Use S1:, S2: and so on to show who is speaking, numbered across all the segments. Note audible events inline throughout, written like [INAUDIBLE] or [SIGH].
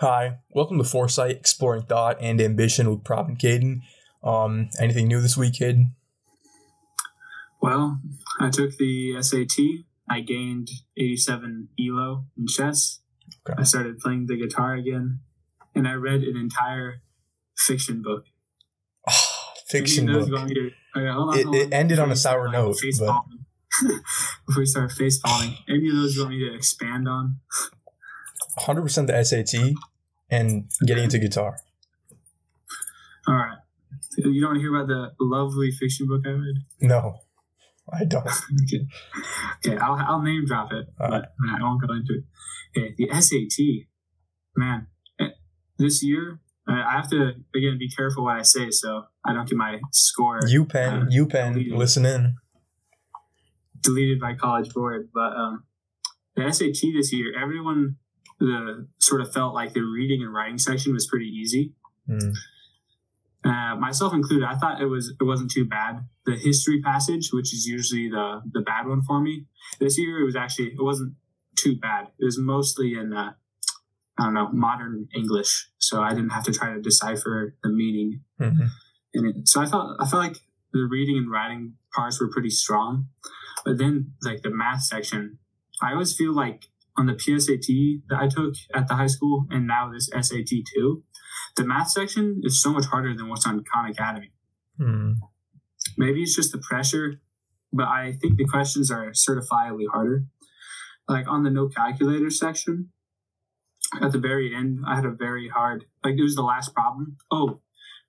S1: Hi, welcome to Foresight, exploring thought and ambition with Prab and Kaden. Um, anything new this week, kid?
S2: Well, I took the SAT. I gained 87 ELO in chess.
S1: Okay.
S2: I started playing the guitar again, and I read an entire fiction book. [SIGHS]
S1: Fiction
S2: of those
S1: book.
S2: okay, hold on,
S1: It- it
S2: on.
S1: ended on a sour note, but- [LAUGHS]
S2: Before we start face falling, any of those you want me to expand on?
S1: 100% the SAT and getting into guitar.
S2: All right. You don't want to hear about the lovely fiction book I read?
S1: No, I don't. [LAUGHS]
S2: okay. Okay, I'll, I'll name drop it, but I won't go into it. Okay, the SAT, man, eh, this year, I have to, again, be careful what I say so I don't get my score
S1: UPenn,
S2: Uh,
S1: UPenn,
S2: deleted.
S1: listen in.
S2: deleted by College Board. But um, the SAT this year, everyone the sort of felt like the reading and writing section was pretty easy.
S1: Hmm.
S2: Uh, myself included, I thought it was it wasn't too bad. The history passage, which is usually the the bad one for me, this year it was actually it wasn't too bad. It was mostly in uh, I don't know modern English, so I didn't have to try to decipher the meaning
S1: Mhm.
S2: in it. So I felt I felt like the reading and writing parts were pretty strong, but then like the math section, I always feel like on the PSAT that I took at the high school and now this SAT too, the math section is so much harder than what's on Khan Academy.
S1: Hmm.
S2: Maybe it's just the pressure, but I think the questions are certifiably harder. Like on the no calculator section, at the very end, I had a very hard, like it was the last problem. Oh,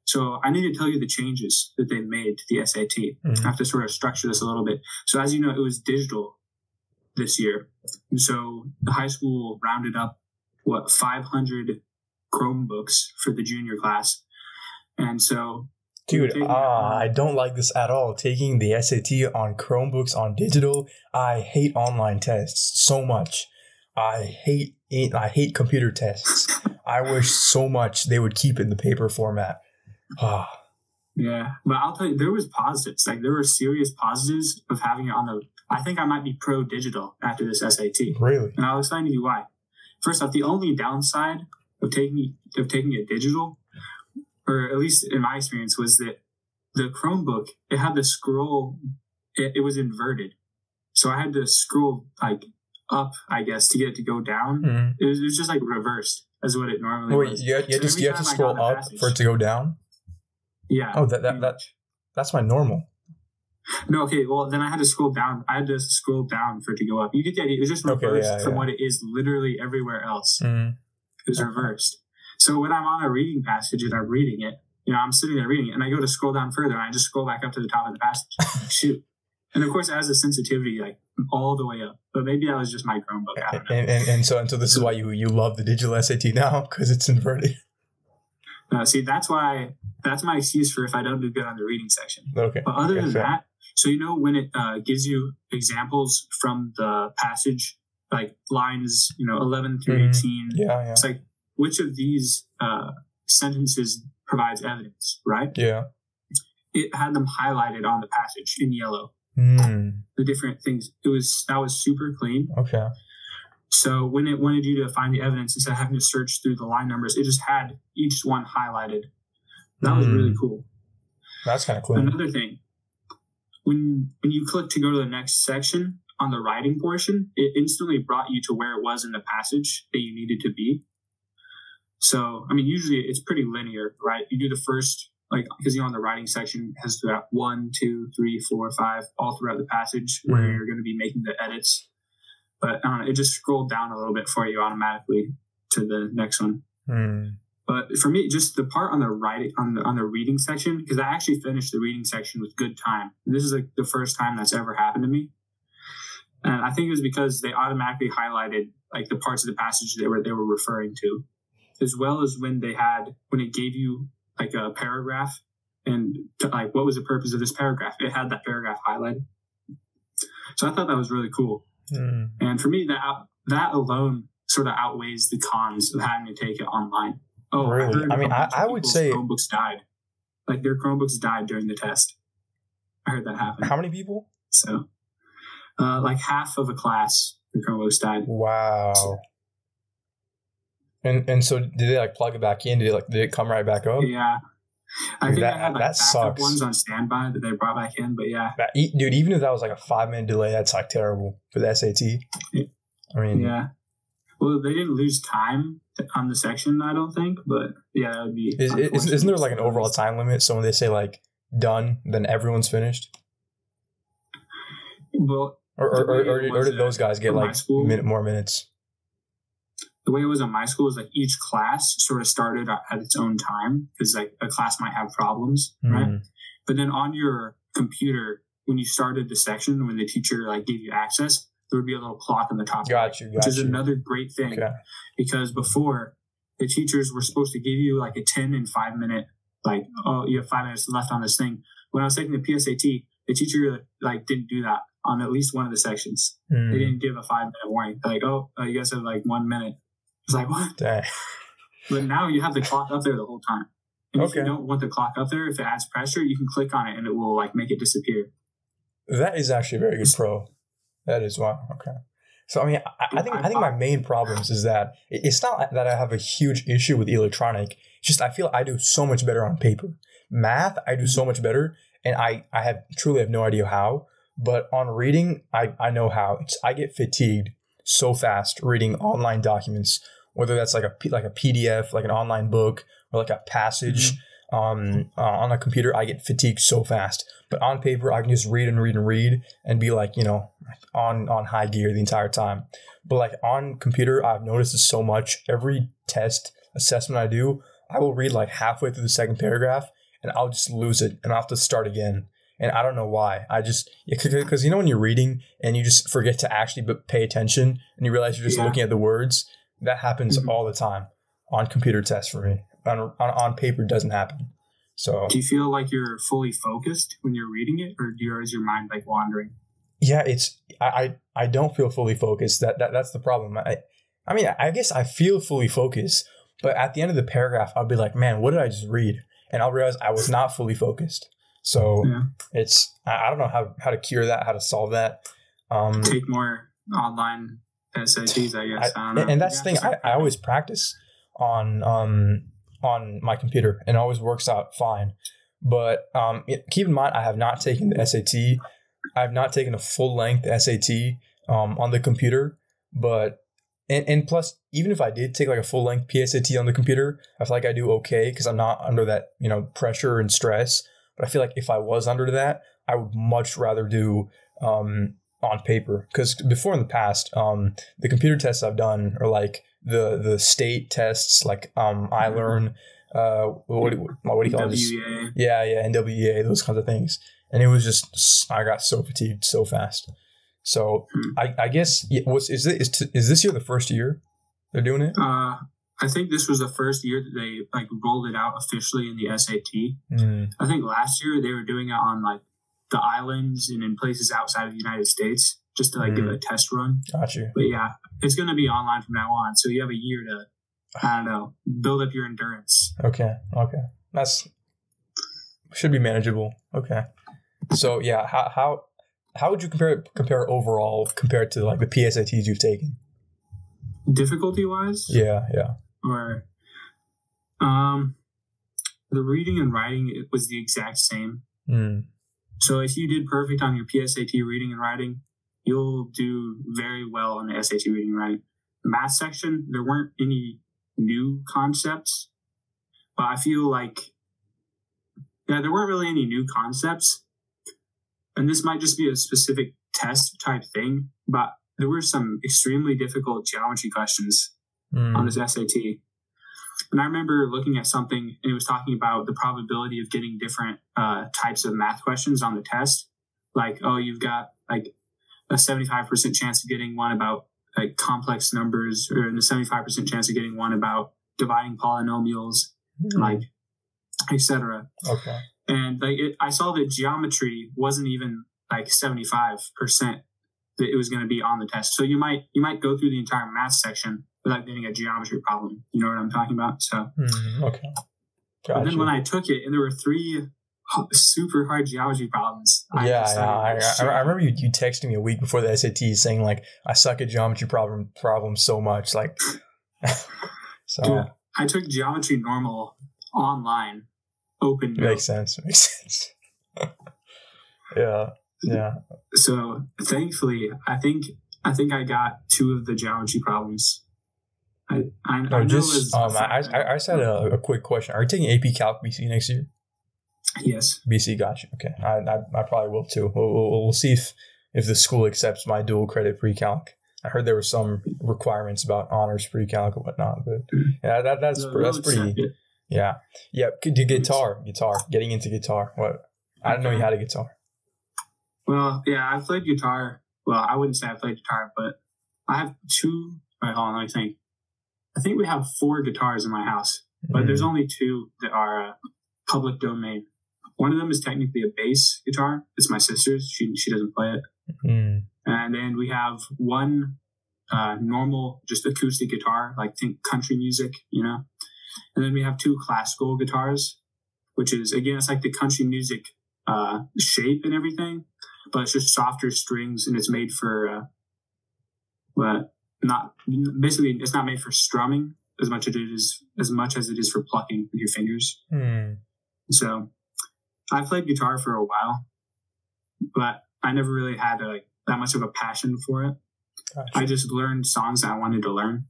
S2: so I need to tell you the changes that they made to the SAT. I
S1: Mhm.
S2: have to sort of structure this a little bit. So as you know, it was digital this year. And so the high school rounded up what 500 Chromebooks for the junior class. And so
S1: Dude, ah, I don't like this at all. Taking the SAT on Chromebooks on digital, I hate online tests so much. I hate it. I hate computer tests. I wish so much they would keep it in the paper format. Ah,
S2: Yeah, but I'll tell you, there was positives. Like there were serious positives of having it on the. I think I might be pro digital after this SAT,
S1: really?
S2: and I'll explain to you why. First off, the only downside of taking of taking it digital, or at least in my experience, was that the Chromebook it had the scroll. It, it was inverted, so I had to scroll like up, I guess, to get it to go down.
S1: Mhm.
S2: It was, it was just like reversed as what it normally
S1: Wait,
S2: was.
S1: you, you,
S2: So
S1: just, you have to scroll
S2: a
S1: up
S2: passage-
S1: for it to go down?
S2: Yeah.
S1: Oh, that, that, that that's my normal.
S2: No, okay. Well, then I had to scroll down. I had to scroll down for it to go up. You get the idea. It was just
S1: Okay,
S2: reversed
S1: yeah,
S2: from
S1: yeah.
S2: what it is literally everywhere else.
S1: Mhm.
S2: It was
S1: Okay.
S2: reversed. So when I'm on a reading passage and I'm reading it, you know, I'm sitting there reading it, and I go to scroll down further, and I just scroll back up to the top of the passage. [LAUGHS] Shoot. And of course, it has a sensitivity like all the way up. But maybe that was just my Chromebook. I don't know.
S1: And, and, and so and so this is why you you love the digital SAT now because it's inverted.
S2: Uh, see, that's why that's my excuse for if I don't do good on the reading section.
S1: Okay.
S2: But other
S1: Okay,
S2: than
S1: fair.
S2: that, so you know when it uh, gives you examples from the passage, like lines, you know, eleven through
S1: Mhm.
S2: eighteen.
S1: Yeah, yeah,
S2: It's like which of these uh, sentences provides evidence, right?
S1: yeah.
S2: It had them highlighted on the passage in yellow.
S1: Hmm.
S2: The different things. It was that was super clean.
S1: Okay.
S2: So when it wanted you to find the evidence instead of having to search through the line numbers, it just had each one highlighted. That was
S1: Hmm.
S2: really cool.
S1: That's kind of cool.
S2: Another thing, when when you click to go to the next section on the writing portion, it instantly brought you to where it was in the passage that you needed to be. So, I mean, usually it's pretty linear, right? You do the first, like, because you know, on the writing section has throughout one, two, three, four, five, all throughout the passage where
S1: Mhm.
S2: you're going to be making the edits. But I don't know, it just scrolled down a little bit for you automatically to the next one.
S1: Hmm.
S2: But for me, just the part on the writing on the on the reading section, because I actually finished the reading section with good time. This is like the first time that's ever happened to me, and I think it was because they automatically highlighted like the parts of the passage they were they were referring to, as well as when they had when it gave you like a paragraph and to, like what was the purpose of this paragraph? It had that paragraph highlighted. So I thought that was really cool.
S1: Hmm.
S2: And for me, that that alone sort of outweighs the cons of having to take it online. Oh,
S1: Really? I
S2: a
S1: mean, I- I would say-
S2: Chromebooks died. Like their Chromebooks died during the test. I heard that happen.
S1: How many people?
S2: So, uh, like half of a class, the Chromebooks died.
S1: Wow. And and so did they like plug it back in? Did it like did it come right back up?
S2: Yeah. I
S1: Dude,
S2: think
S1: that-
S2: I had like
S1: that sucks.
S2: ones on standby that they brought back in, but yeah,
S1: That- dude, even if that was like a five minute delay, that's like terrible for the SAT. I mean,
S2: yeah. Well, they didn't lose time on the section, I don't think, but yeah, that would be.
S1: is, isn't there like an overall time limit? So when they say like done, then everyone's finished,
S2: Well,
S1: or or, or, or, or did those guys get like
S2: school-
S1: minute more minutes?
S2: the way it was in my school is like each class sort of started at its own time because like a class might have problems, right?
S1: Mm.
S2: But then on your computer, when you started the section, when the teacher like gave you access, there would be a little clock on the top, right,
S1: Got you,
S2: which is
S1: you.
S2: another great thing
S1: Okay.
S2: because before the teachers were supposed to give you like a 10 and 5 minute like oh you have 5 minutes left on this thing when i was taking the psat the teacher like didn't do that on at least one of the sections
S1: Mm.
S2: they didn't give a 5 minute warning They're like oh uh, you guys have like 1 minute it's like what
S1: Dang. [LAUGHS] [LAUGHS]
S2: but now you have the clock up there the whole time and if you don't want the clock up there if it adds pressure you can click on it and it will like make it disappear
S1: That is actually a very good pro. That is wow. Okay. So I mean, I, I think I think my main problems is that it's not that I have a huge issue with electronic. It's just I feel I do so much better on paper. Math I do so mm-hmm. much better, and I I have truly have no idea how. But on reading, I I know how. It's, I get fatigued so fast reading online documents, whether that's like a like a PDF, like an online book, or like a passage mm-hmm. Um, uh, on a computer, I get fatigued so fast. But on paper, I can just read and read and read and be like, you know, on on high gear the entire time. But like on computer, I've noticed this so much. Every test assessment I do, I will read like halfway through the second paragraph and I'll just lose it and I'll have to start again. And I don't know why. I just because you know when you're reading and you just forget to actually pay attention and you realize you're just
S2: Yeah.
S1: looking at the words. That happens
S2: Mhm.
S1: all the time on computer tests for me. On, on on paper, doesn't happen. So
S2: do you feel like you're fully focused when you're reading it or do you, or is your mind like wandering
S1: yeah, it's I, I I don't feel fully focused. That, that that's the problem. I I mean, I guess I feel fully focused, but at the end of the paragraph, I'll be like, man, what did I just read? And I'll realize I was not fully focused. So
S2: Yeah.
S1: it's I, I don't know how how to cure that, how to solve that. Um,
S2: take more online SATs, I guess. I,
S1: and, and that's
S2: Yeah,
S1: the thing. I, I always practice on um on my computer, and always works out fine. But um, keep in mind, I have not taken the SAT. I have not taken a full length SAT um, on the computer. But and, and plus, even if I did take like a full length PSAT on the computer, I feel like I do okay because I'm not under that you know pressure and stress. But I feel like if I was under that, I would much rather do um, on paper because before in the past, um, the computer tests I've done are like the the state tests, like um, I learn uh, what do, what do you call
S2: WEA.
S1: yeah, yeah, NWEA, those kinds of things. And it was just I got so fatigued so fast. So
S2: Hmm.
S3: Mm-hmm.
S1: I, I guess yeah, was is it is, t- is this year the first year they're doing it?
S2: Uh, I think this was the first year that they like rolled it out officially in the SAT.
S1: Mm,
S2: I think last year they were doing it on like the islands and in places outside of the United States just to like give
S1: Mm.
S2: a test run.
S1: got you.
S2: But yeah, it's going to be online from now on. So you have a year to, I don't know, build up your endurance.
S1: Okay, okay, that's should be manageable. Okay, so yeah, how how how would you compare compare overall compared to like the PSATs you've taken?
S2: Difficulty wise,
S1: Yeah, yeah.
S2: or um, the reading and writing it was the exact same.
S1: Mm,
S2: So if you did perfect on your PSAT reading and writing, you'll do very well on the SAT reading writing. The math section, there weren't any new concepts, but I feel like yeah, there weren't really any new concepts. And this might just be a specific test type thing, but there were some extremely difficult geometry questions
S1: mm,
S2: on this SAT. And I remember looking at something and it was talking about the probability of getting different uh, types of math questions on the test. Like, oh, you've got like a 75% chance of getting one about like complex numbers or a 75% chance of getting one about dividing polynomials,
S1: mm.
S2: like, etc.
S1: okay.
S2: And like it, I saw that geometry wasn't even like 75% that it was going to be on the test. So you might you might go through the entire math section without getting a geometry problem. You know what I'm talking about? So
S1: Mm, okay.
S2: but
S1: Got
S2: then when I took it and there were three [LAUGHS] super hard geometry problems. I
S1: yeah, yeah. I, I. I remember you, you texting me a week before the SAT saying like I suck at geometry problem problems so much like. [LAUGHS] So
S2: Dude, I took geometry normal online, open note. [LAUGHS]
S1: makes sense. Makes sense. yeah. Yeah.
S2: So thankfully, I think I think I got two of the geometry problems. I I, I
S1: No,
S2: know
S1: just um, I, I, I just had a, a quick question. Are you taking AP Calc BC next year?
S2: Yes.
S1: BC, got you. Okay, I, I, I probably will too. We'll, we'll, we'll see if if the school accepts my dual credit pre-calc. I heard there were some requirements about honors pre-calc and whatnot, but yeah, that that's
S2: No,
S1: that's pretty. Yeah, yeah. Could guitar, guitar, getting into guitar. What? I didn't know you had a guitar.
S2: Well, yeah, I played guitar. Well, I wouldn't say I played guitar, but I have two. Wait, hold on, let me think. I think we have four guitars in my house, but there's
S1: Mm.
S2: only two that are uh, public domain. One of them is technically a bass guitar. It's my sister's. She she doesn't play it.
S1: Mm.
S2: And then we have one uh, normal, just acoustic guitar, like think country music, you know. And then we have two classical guitars, which is again, it's like the country music uh, shape and everything, but it's just softer strings and it's made for, uh, but not basically it's not made for strumming as much as it is as much as it is for plucking with your fingers.
S1: Mm.
S2: So I played guitar for a while, but I never really had like that much of a passion for it. I just learned songs that I wanted to learn,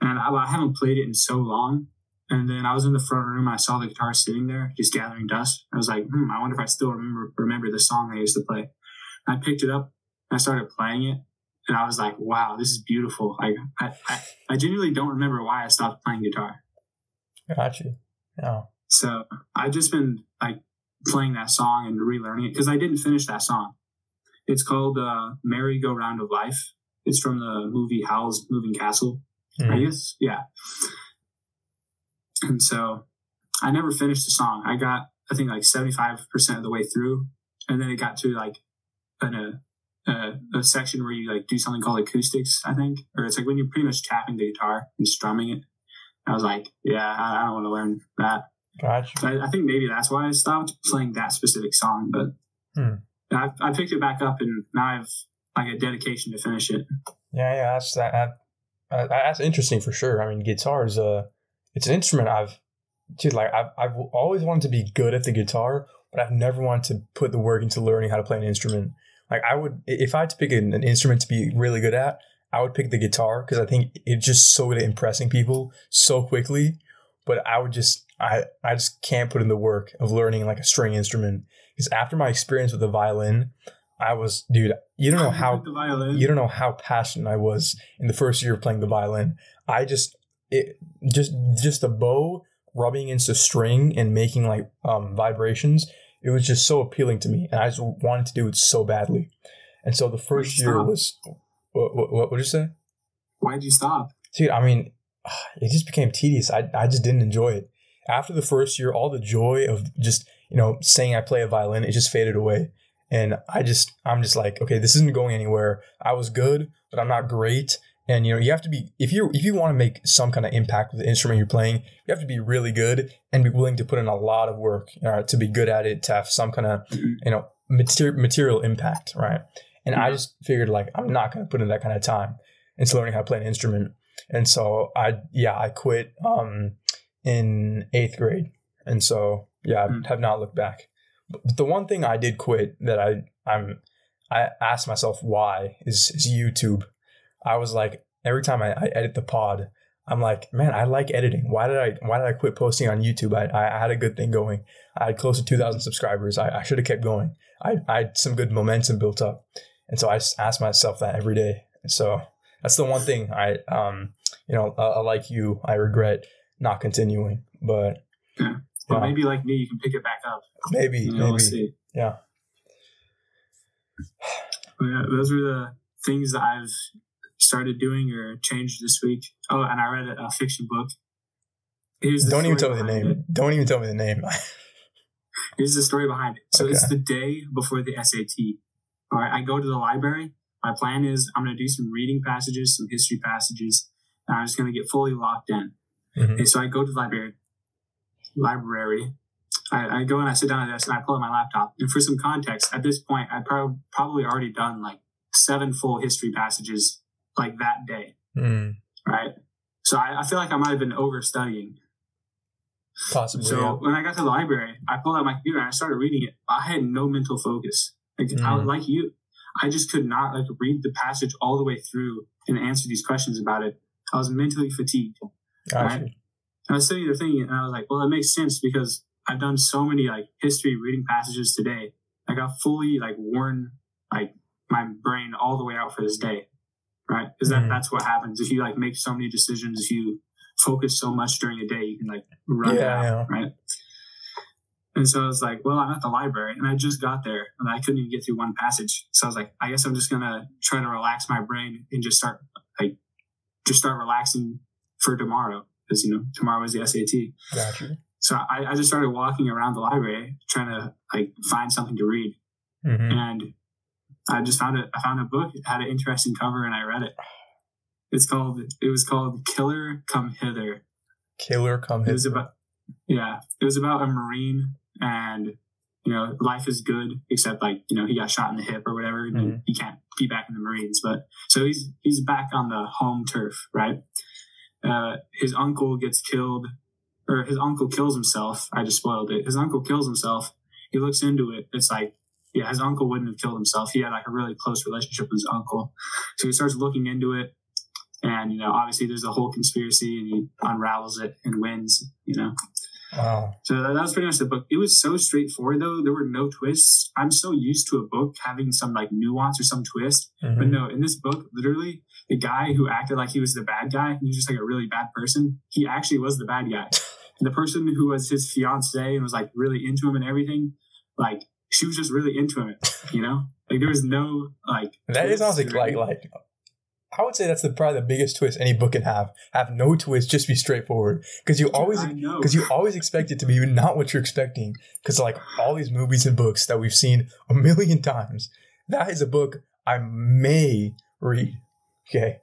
S2: and I, I haven't played it in so long. And then I was in the front room. I saw the guitar sitting there, just gathering dust. I was like, "Hmm, I wonder if I still remember remember the song I used to play." I picked it up. And I started playing it, and I was like, "Wow, this is beautiful!" Like, I, I, I genuinely don't remember why I stopped playing guitar.
S1: Got you. Yeah.
S2: So I've just been like playing that song and relearning it because I didn't finish that song. It's called uh, "Merry Go Round of Life." It's from the movie Howl's Moving Castle. I
S1: Mm.
S2: guess, yeah. And so I never finished the song. I got, I think, like seventy-five percent of the way through, and then it got to like an, a, a a section where you like do something called acoustics. I think, or it's like when you're pretty much tapping the guitar and strumming it. I was like, yeah, I, I don't want to learn that.
S1: Got you.
S2: So I, I think maybe that's why I stopped playing that specific song. But
S1: Hmm.
S2: I, I picked it back up, and now I have like a dedication to finish it.
S1: Yeah, yeah, that's that, that, uh, that's interesting for sure. I mean, guitar is a it's an instrument I've dude like I've I've always wanted to be good at the guitar, but I've never wanted to put the work into learning how to play an instrument. Like I would if I had to pick an, an instrument to be really good at, I would pick the guitar because I think it's just so good at impressing people so quickly. But I would just I I just can't put in the work of learning like a string instrument because after my experience with the violin, I was dude. You don't know how you don't know how passionate I was in the first year of playing the violin. I just it just just the bow rubbing against the string and making like um, vibrations. It was just so appealing to me, and I just wanted to do it so badly. And so the first year
S2: Stop.
S1: was what what what did you say,
S2: Why'd you stop?
S1: dude? I mean, [SIGHS] it just became tedious. I I just didn't enjoy it. After the first year, all the joy of just you know saying I play a violin, it just faded away. And I just, I'm just like, okay, this isn't going anywhere. I was good, but I'm not great. And you know, you have to be if you if you want to make some kind of impact with the instrument you're playing, you have to be really good and be willing to put in a lot of work uh, to be good at it, to have some kind of you know material material impact, right? And I just figured like I'm not going to put in that kind of time into learning how to play an instrument. And so I yeah I quit um in eighth grade, and so yeah I
S2: Mm.
S1: have not looked back. But the one thing I did quit that I I'm I asked myself why is is YouTube. I was like every time I, I edit the pod, I'm like, man, I like editing. Why did I why did I quit posting on YouTube? I, I had a good thing going. I had close to two thousand subscribers. I, I should have kept going. I, I had some good momentum built up, and so I ask myself that every day. And so that's the one thing I um you know uh, like you I regret not continuing, but Yeah.
S2: maybe like me, you can pick it back up.
S1: maybe
S2: You know,
S1: maybe
S2: we'll see.
S1: yeah.
S2: Yeah, those were the things that I've started doing or changed this week. Oh, and I read a, a fiction book. Here's the
S1: Don't even tell me the name.
S2: it.
S1: Don't even tell me the name. [LAUGHS]
S2: Here's the story behind it. So it's the day before the SAT. All right, I go to the library. My plan is I'm going to do some reading passages, some history passages, and I'm just going to get fully locked in.
S1: Mhm.
S2: Okay, so I go to the library. Library. I, I go and I sit down at the desk and I pull out my laptop. And for some context, at this point, I prob- probably already done like seven full history passages like that day,
S1: Mm.
S2: right? So I, I feel like I might have been overstudying.
S1: Possibly.
S2: So
S1: yeah.
S2: when I got to the library, I pulled out my computer and I started reading it. I had no mental focus. Like I
S1: Mhm.
S2: was like you, I just could not like read the passage all the way through and answer these questions about it. I was mentally fatigued.
S1: Gotcha.
S2: right. I was sitting there thinking, and I was like, well, it makes sense because I've done so many like history reading passages today. I got fully like worn like my brain all the way out for this day, right? Because that
S1: Mhm.
S2: that's what happens if you like make so many decisions. If you focus so much during a day, you can like run
S1: Yeah,
S2: out,
S1: yeah.
S2: right? And so I was like, well, I'm at the library, and I just got there, and I couldn't even get through one passage. So I was like, I guess I'm just gonna try to relax my brain and just start like just start relaxing for tomorrow because you know tomorrow is the SAT.
S1: Gotcha.
S2: So I, I just started walking around the library trying to like find something to read,
S1: hmm
S2: and I just found it. I found a book. It had an interesting cover, and I read it. It's called. It was called Killer Come Hither.
S1: Killer come
S2: It was about. Yeah, it was about a marine, and you know, life is good except like you know he got shot in the hip or whatever, and
S1: Mhm.
S2: he can't be back in the Marines. But so he's he's back on the home turf, right? Uh, his uncle gets killed, or his uncle kills himself. I just spoiled it. His uncle kills himself. He looks into it. It's like, yeah, his uncle wouldn't have killed himself. He had like a really close relationship with his uncle. So he starts looking into it. And, you know, obviously there's a whole conspiracy and he unravels it and wins, you know.
S1: Wow.
S2: So that, was pretty much the book. It was so straightforward though. There were no twists. I'm so used to a book having some like nuance or some twist. But
S1: Mhm.
S2: no, in this book, literally, the guy who acted like he was the bad guy, he was just like a really bad person. He actually was the bad guy. And [LAUGHS] the person who was his fiance and was like really into him and everything, like she was just really into him, you know? Like there was no like
S1: That is honestly like like I would say that's the probably the biggest twist any book can have. Have no twist, just be straightforward. Because you always because [LAUGHS] you always expect it to be not what you're expecting. Because like all these movies and books that we've seen a million [LAUGHS] times, that is a book I may read. Okay.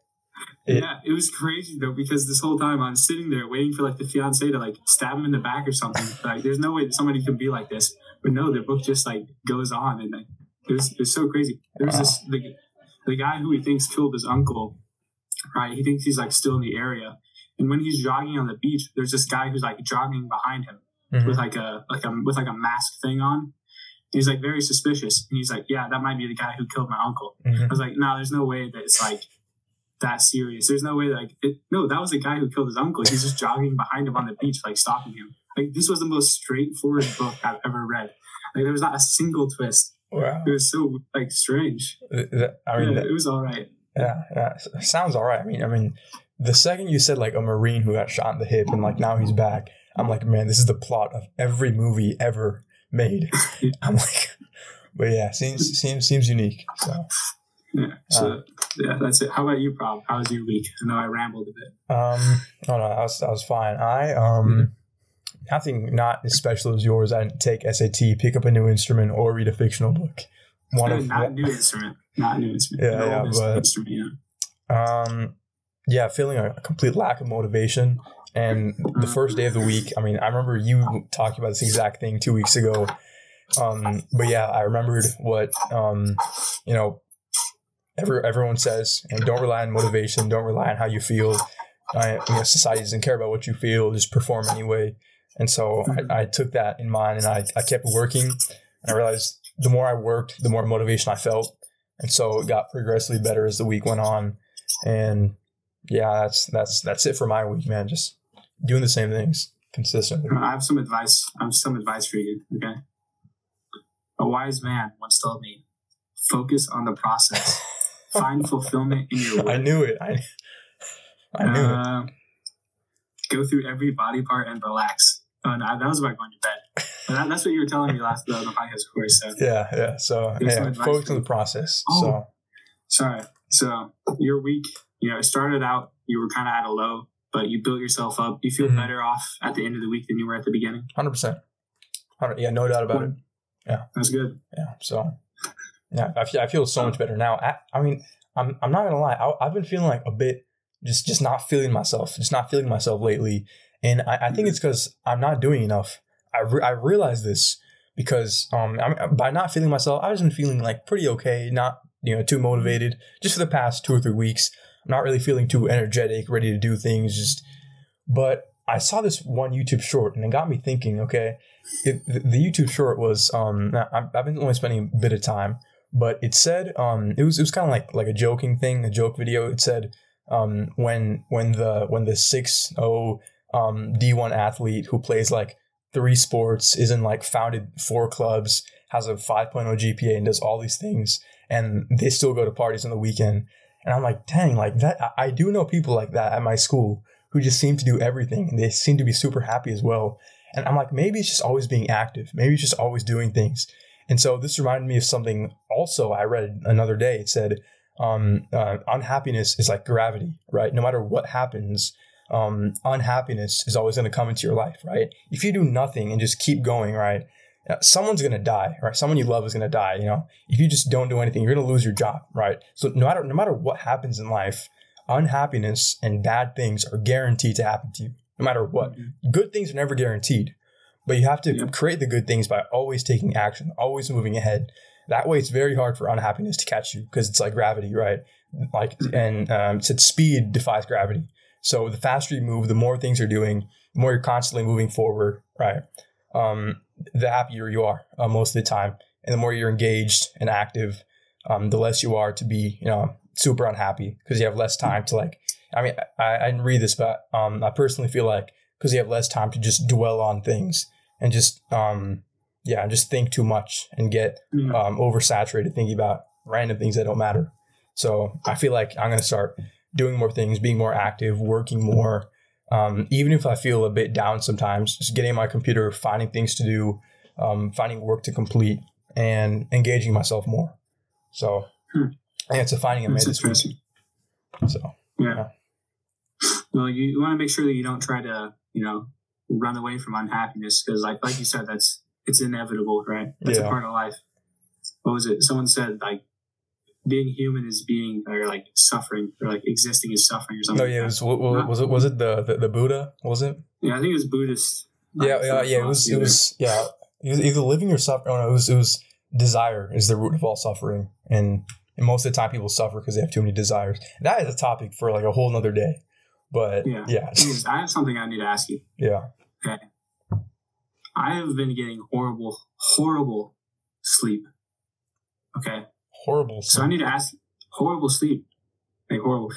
S1: It-
S2: yeah, it was crazy though because this whole time I'm sitting there waiting for like the fiance to like stab him in the back or something. [LAUGHS] Like, there's no way that somebody can be like this. But no, the book just like goes on and like it was, it was so crazy. There's this uh. the, the guy who he thinks killed his uncle, right? He thinks he's like still in the area, and when he's jogging on the beach, there's this guy who's like jogging behind him
S1: Mhm.
S2: with like a like a with like a mask thing on. He's like very suspicious, and he's like, "Yeah, that might be the guy who killed my uncle."
S1: Mhm.
S2: I was like, no, there's no way that it's like that serious. There's no way that, like it, no, that was the guy who killed his uncle. He's just jogging behind him on the beach, like stopping him. Like this was the most straightforward book I've ever read. Like there was not a single twist.
S1: Wow.
S2: It was so like strange.
S1: I mean,
S2: yeah, it was all right.
S1: Yeah, yeah, it sounds all right. I mean, I mean, the second you said like a marine who got shot in the hip and like now he's back, I'm like, man, this is the plot of every movie ever made. [LAUGHS] I'm like, but yeah, seems seems seems unique. So,
S2: Yeah. So yeah, that's it. How about you, Prab? How was your week? I know I rambled a bit.
S1: um, no, no, that was that was fine. I um, nothing not as special as yours. I didn't take SAT, pick up a new instrument, or read a fictional book. One of
S2: not a new instrument. Not a new instrument.
S1: Yeah, yeah, but-
S2: instrument. Yeah.
S1: Um, yeah, feeling a complete lack of motivation. And the first day of the week, I mean, I remember you talking about this exact thing two weeks ago. Um, but yeah, I remembered what um, you know, every, everyone says, and don't rely on motivation, don't rely on how you feel. I, you know, society doesn't care about what you feel, just perform anyway. And so I, I took that in mind and I, I kept working. And I realized the more I worked, the more motivation I felt. And so it got progressively better as the week went on. And yeah, that's that's that's it for my week, man. Just doing the same things consistently.
S2: I have some advice. I have some advice for you. Okay. A wise man once told me, focus on the process. [LAUGHS] Find fulfillment in your
S1: I knew it. I I knew it.
S2: Uh, go through every body part and relax. Oh, no, that was about going to bed. But that, that's what you were telling me last the, the podcast, of course. So,
S1: Yeah, yeah. So yeah, focus on the process.
S2: Oh.
S1: So
S2: sorry. So, your week, you know, it started out, you were kind of at a low, but you built yourself up. You feel
S1: Mhm.
S2: better off at the end of the week than you were at the beginning.
S1: hundred percent. Yeah, no doubt about it.
S2: Yeah, that's good.
S1: Yeah. So yeah, I feel I feel so much better now. I, I mean, I'm I'm not gonna lie. I, I've been feeling like a bit just just not feeling myself, just not feeling myself lately, and I, I think it's because I'm not doing enough. I re- I realize this because um I mean, by not feeling myself, I've just been feeling like pretty okay, not you know too motivated, just for the past two or three weeks. I'm not really feeling too energetic, ready to do things. Just, but I saw this one YouTube short and it got me thinking. Okay, it, the, the YouTube short was um I, I've been only spending a bit of time, but it said um it was it was kind of like like a joking thing, a joke video. It said um when when the when the six oh um D1 athlete who plays like three sports is in like founded four clubs has a 5.0 GPA and does all these things and they still go to parties on the weekend. And I'm like dang like that I, do know people like that at my school who just seem to do everything and they seem to be super happy as well. And I'm like maybe it's just always being active. Maybe it's just always doing things. And so this reminded me of something also I read another day. It said um, uh, unhappiness is like gravity right? No matter what happens um, unhappiness is always going to come into your life, right? If you do nothing and just keep going, right, uh, someone's going to die, right? Someone you love is going to die. You know, if you just don't do anything, you're going to lose your job, right? So no matter no matter what happens in life, unhappiness and bad things are guaranteed to happen to you, no matter what. Mm-hmm. Good things are never guaranteed, but you have to yeah. create the good things by always taking action, always moving ahead. That way, it's very hard for unhappiness to catch you because it's like gravity, right? Like, and um, it said speed defies gravity. So the faster you move, the more things you're doing, the more you're constantly moving forward, right? Um, the happier you are uh, most of the time, and the more you're engaged and active, um, the less you are to be, you know, super unhappy because you have less time to like. I mean, I, I didn't read this, but um, I personally feel like because you have less time to just dwell on things and just um, yeah, just think too much and get mm. um, oversaturated thinking about random things that don't matter. So I feel like I'm gonna start doing more things, being more active, working more. Um, even if I feel a bit down sometimes, just getting my computer, finding things to do, um, finding work to complete, and engaging myself more. So hmm. Think it's a finding I made this week. So
S2: yeah. yeah. Well, you, you want to make sure that you don't try to, you know, run away from unhappiness because, like, like you said, that's it's inevitable, right? That's yeah. a part of life. What was it? Someone said like being human is being or like suffering or like existing is suffering or something.
S1: Oh yeah, it was, was, was it was it the, the, the Buddha? Was it?
S2: Yeah, I think it was Buddhist.
S1: Yeah, yeah, yeah. It was either. it was yeah. It was either living or suffering. Oh no, it was it was desire is the root of all suffering, and and most of the time people suffer because they have too many desires. That is a topic for like a whole nother day. But yeah, yeah.
S2: I have something I need to ask you.
S1: Yeah.
S2: Okay. I have been getting horrible, horrible sleep. Okay.
S1: Horrible.
S2: Sleep. So I need to ask. Horrible sleep, like horrible.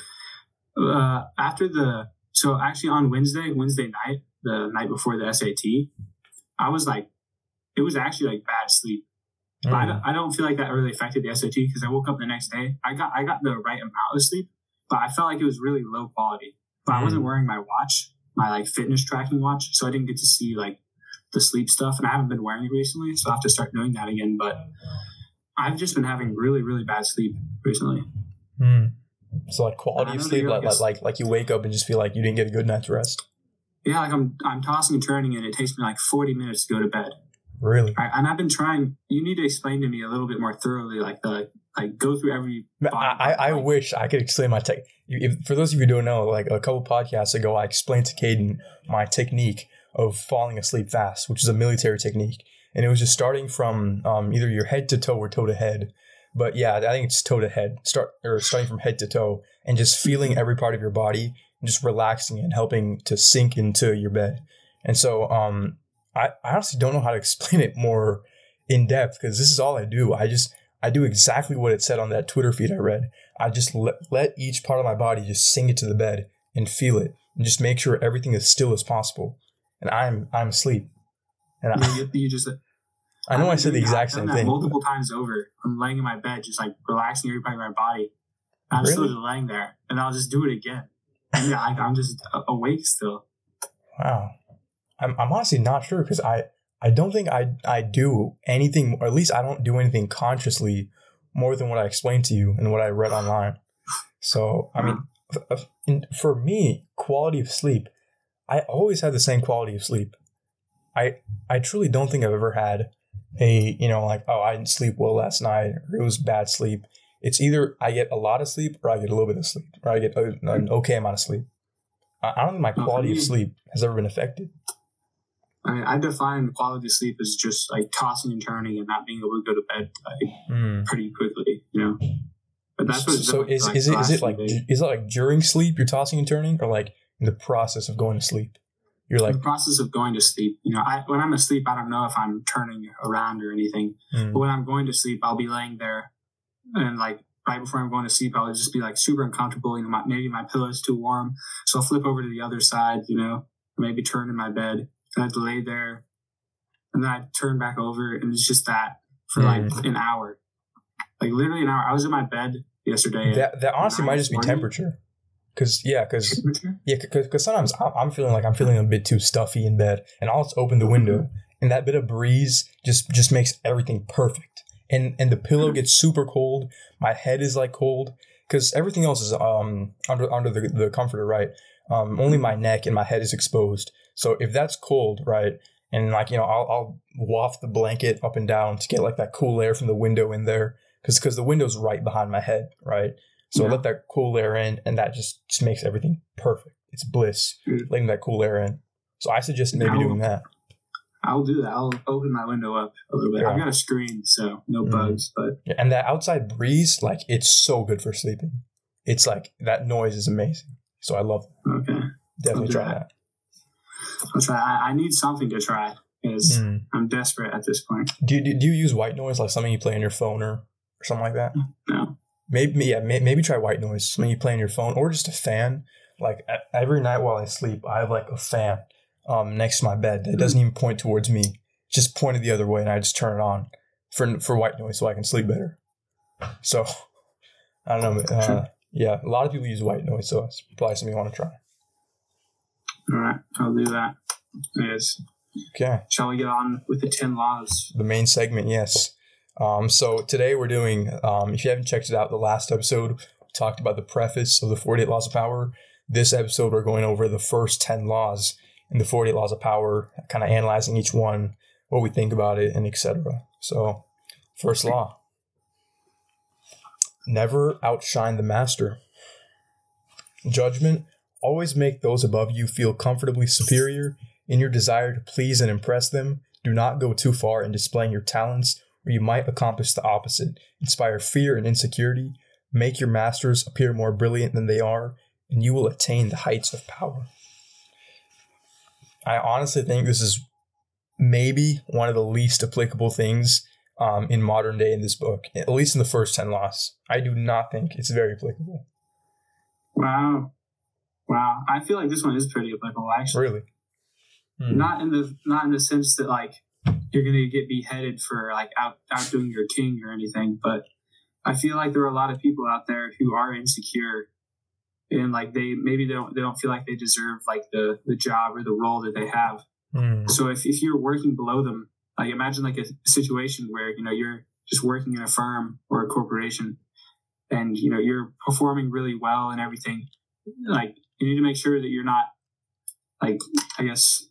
S2: Uh, after the so actually on Wednesday, Wednesday night, the night before the SAT, I was like, it was actually like bad sleep. Mm. But I hmm. don't, I don't feel like that really affected the SAT because I woke up the next day. I got I got the right amount of sleep, but I felt like it was really low quality. But mm. I wasn't wearing my watch, my like fitness tracking watch, so I didn't get to see like the sleep stuff, and I haven't been wearing it recently, so I have to start doing that again. But I've just been having really, really bad sleep recently.
S1: Hmm. So like quality of sleep, like, like, like like you wake up and just feel like you didn't get a good night's rest.
S2: Yeah, like I'm I'm tossing and turning, and it takes me like 40 minutes to go to bed.
S1: Really?
S2: I, and I've been trying. You need to explain to me a little bit more thoroughly, like the like go through every.
S1: I, I, I wish I could explain my tech. If, for those of you who don't know, like a couple podcasts ago, I explained to Kaden my technique of falling asleep fast, which is a military technique and it was just starting from um, either your head to toe or toe to head. But yeah, I think it's toe to head, start or starting from head to toe, and just feeling every part of your body, and just relaxing and helping to sink into your bed. And so, um, I, I honestly don't know how to explain it more in depth because this is all I do. I just I do exactly what it said on that Twitter feed I read. I just let, let each part of my body just sink into the bed and feel it, and just make sure everything is still as possible. And I'm I'm asleep.
S2: And I, you, you just.
S1: Uh, I know I, I said the exact same thing.
S2: Multiple times over. I'm laying in my bed, just like relaxing every part of my body. I'm really? still just laying there, and I'll just do it again. And yeah, I, I'm just uh, awake still.
S1: Wow, I'm I'm honestly not sure because I I don't think I I do anything, or at least I don't do anything consciously more than what I explained to you and what I read online. So I mean, hmm. for me, quality of sleep, I always had the same quality of sleep. I I truly don't think I've ever had a you know like oh I didn't sleep well last night or it was bad sleep. It's either I get a lot of sleep or I get a little bit of sleep or I get an okay amount of sleep. I don't think my quality of sleep has ever been affected.
S2: I, mean, I define quality of sleep as just like tossing and turning and not being able to go to bed like, mm. pretty quickly. You know, But that's what.
S1: So is is it is it like is it like during sleep you're tossing and turning, or like in the process of going to sleep? You're like
S2: the process of going to sleep. You know, I, when I'm asleep, I don't know if I'm turning around or anything.
S1: mm,
S2: But when I'm going to sleep, I'll be laying there, and like right before I'm going to sleep, I'll just be like super uncomfortable. You know, my, maybe my pillow is too warm, so I'll flip over to the other side. You know, maybe turn in my bed, and I'd lay there, and then I'd turn back over, and it's just that for like an hour, like literally an hour. I was in my bed yesterday.
S1: that that honestly might just be
S2: 9:40?
S1: temperature. Cause yeah, cause Yeah, because cause sometimes I'm, I'm feeling like I'm feeling a bit too stuffy in bed, and I'll just open the window, and that bit of breeze just just makes everything perfect. And and the pillow gets super cold. My head is like cold because everything else is um under under the, the comforter, right? Um, only my neck and my head is exposed. So if that's cold, right, and like you know, I'll, I'll waft the blanket up and down to get like that cool air from the window in there, because because the window's right behind my head, right. So
S2: Yeah.
S1: let that cool air in, and that just, just makes everything perfect. It's bliss,
S2: Mm.
S1: letting that cool air in. So I suggest maybe
S2: Now-
S1: doing that.
S2: I'll do that. I'll open my window up a little bit.
S1: Yeah.
S2: I've got a screen, so no
S1: Mhm.
S2: bugs. But
S1: Yeah, and that outside breeze, like it's so good for sleeping. It's like that noise is amazing. So I love it.
S2: okay,
S1: Definitely try
S2: that.
S1: that.
S2: I'll try. I, I need something to try because
S1: Mm.
S2: I'm desperate at this point.
S1: Do, you, do you use white noise like something you play on your phone or, or something like that?
S2: No.
S1: Maybe yeah, may, maybe try white noise. Something you play on your phone or just a fan. Like every night while I sleep, I have like a fan um next to my bed that doesn't even point towards me. It's just pointed the other way, and I just turn it on for for white noise so I can sleep better. So [LAUGHS] I don't know. Uh, yeah, a lot of people use white noise, so it's probably something you want to try.
S2: All right, I'll do that. Yes.
S1: Okay.
S2: Shall we get on with the ten laws?
S1: the main segment, yes. Um, so today we're doing, um, if you haven't checked it out, the last episode we talked about the preface of the 48 Laws of Power. This episode, we're going over the first 10 laws in the 48 Laws of Power, kind of analyzing each one, what we think about it, and etc. So, first law never outshine the master. Judgment always make those above you feel comfortably superior in your desire to please and impress them do not go too far in displaying your talents, or you might accomplish the opposite. Inspire fear and insecurity, make your masters appear more brilliant than they are, and you will attain the heights of power. I honestly think this is maybe one of the least applicable things um, in modern day in this book, at least in the first 10 laws. I do not think it's very applicable.
S2: Wow, wow. I feel like this one is pretty applicable. Actually,
S1: Really. Hmm.
S2: not in the not in the sense that like you're gonna get beheaded for like out outdoing your king or anything, but I feel like there are a lot of people out there who are insecure and like they maybe they don't they don't feel like they deserve like the the job or the role that they have.
S1: Hmm.
S2: So if, if you're working below them, like imagine like a situation where you know you're just working in a firm or a corporation, and you know you're performing really well and everything. Like you need to make sure that you're not like I guess.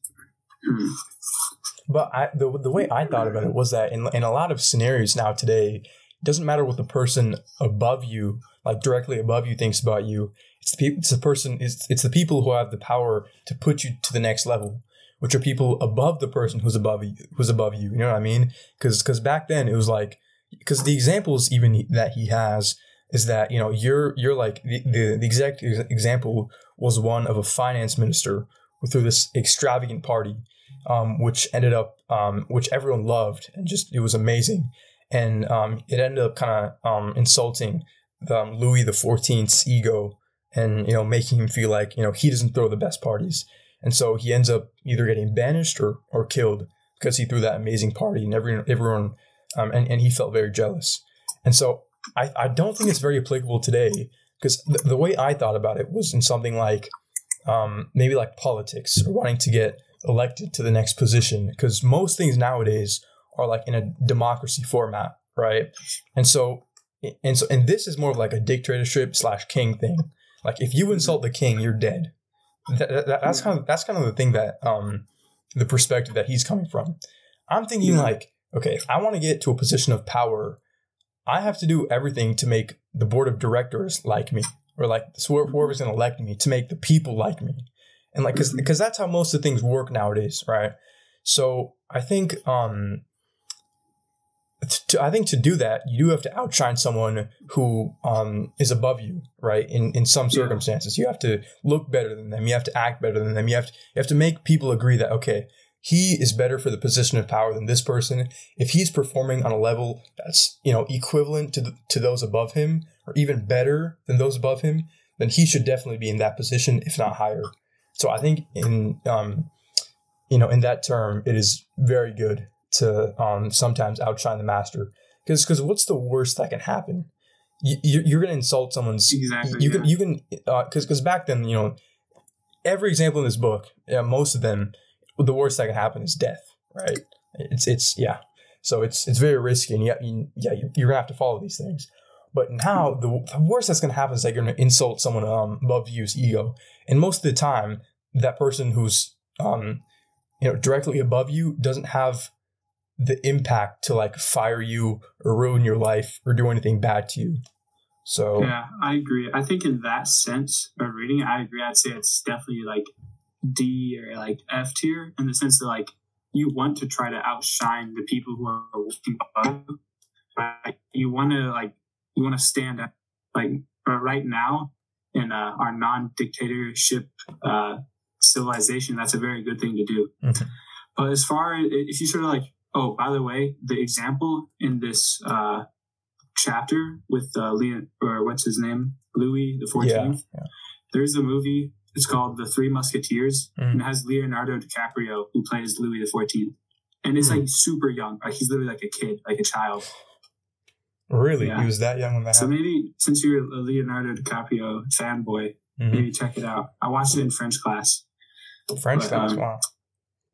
S1: But I, the the way I thought about it was that in in a lot of scenarios now today, it doesn't matter what the person above you, like directly above you, thinks about you. It's the people. It's the person. It's it's the people who have the power to put you to the next level, which are people above the person who's above you. Who's above you? You know what I mean? Because because back then it was like because the examples even that he has is that you know you're you're like the the, the exact example was one of a finance minister threw this extravagant party um, which ended up um, which everyone loved and just it was amazing. And um, it ended up kind of um, insulting um, Louis the Fourteenth's ego and you know making him feel like you know he doesn't throw the best parties. And so he ends up either getting banished or, or killed because he threw that amazing party and everyone everyone and, and he felt very jealous. And so I, I don't think it's very applicable today because the, the way I thought about it was in something like um, maybe like politics or wanting to get elected to the next position because most things nowadays are like in a democracy format right? And so and so and this is more of like a dictatorship slash king thing. Like if you insult the king you're dead. That, that- that's kind of that's kind of the thing that um the perspective that he's coming from. I'm thinking like okay if i want to get to a position of power i have to do everything to make the board of directors like me or like whoever- whoever's going to elect me to make the people like me and like because because that's how most of things work nowadays right so i think um to, I think to do that, you do have to outshine someone who um, is above you, right? In in some circumstances, you have to look better than them. You have to act better than them. You have to you have to make people agree that okay, he is better for the position of power than this person. If he's performing on a level that's you know equivalent to the, to those above him, or even better than those above him, then he should definitely be in that position, if not higher. So I think in um, you know in that term, it is very good to um, sometimes outshine the master. Because because what's the worst that can happen? You, you're going to insult someone's.
S2: Exactly.
S1: You
S2: yeah.
S1: can you can because because back then you know every example in this book, yeah, most of them, the worst that can happen is death. Right. It's it's yeah. So it's it's very risky, and yeah, you, yeah, you're gonna have to follow these things. But now the, the worst that's gonna happen is that you're gonna insult someone um, above you's ego, and most of the time, that person who's um, you know directly above you doesn't have the impact to like fire you or ruin your life or do anything bad to you. So
S2: yeah, I agree. I think in that sense of reading, I agree. I'd say it's definitely like D or like F tier in the sense that like you want to try to outshine the people who are working above you. But you want to like you want to stand up. Like but right now in uh, our non-dictatorship uh, civilization, that's a very good thing to do.
S1: Mhm.
S2: But as far as if you sort of like, oh, by the way, the example in this uh, chapter with uh, Leon or what's his name, Louis the Fourteenth.
S1: yeah.
S2: There's a movie. It's called The Three Musketeers,
S1: Mhm.
S2: and it has Leonardo DiCaprio who plays Louis the Fourteenth, and it's
S1: Mhm.
S2: like super young. Like he's literally like a kid, like a child.
S1: really,
S2: Yeah.
S1: he was that young when that
S2: So
S1: happened.
S2: maybe since you're a Leonardo DiCaprio fanboy,
S1: Mhm.
S2: maybe check it out. I watched it in French class.
S1: French
S2: but, um,
S1: wow.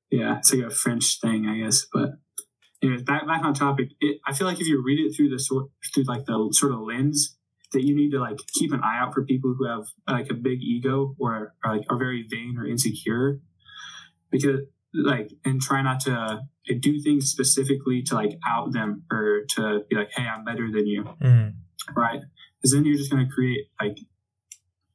S2: Yeah, it's like a French thing, I guess. But anyways, back back on topic. It, I feel like if you read it through the sort through like the sort of lens that you need to like keep an eye out for people who have like a big ego or are like are very vain or insecure, because like and try not to do things specifically to like out them or to be like, hey, I'm better than you,
S1: Mhm.
S2: right? Because then you're just gonna create like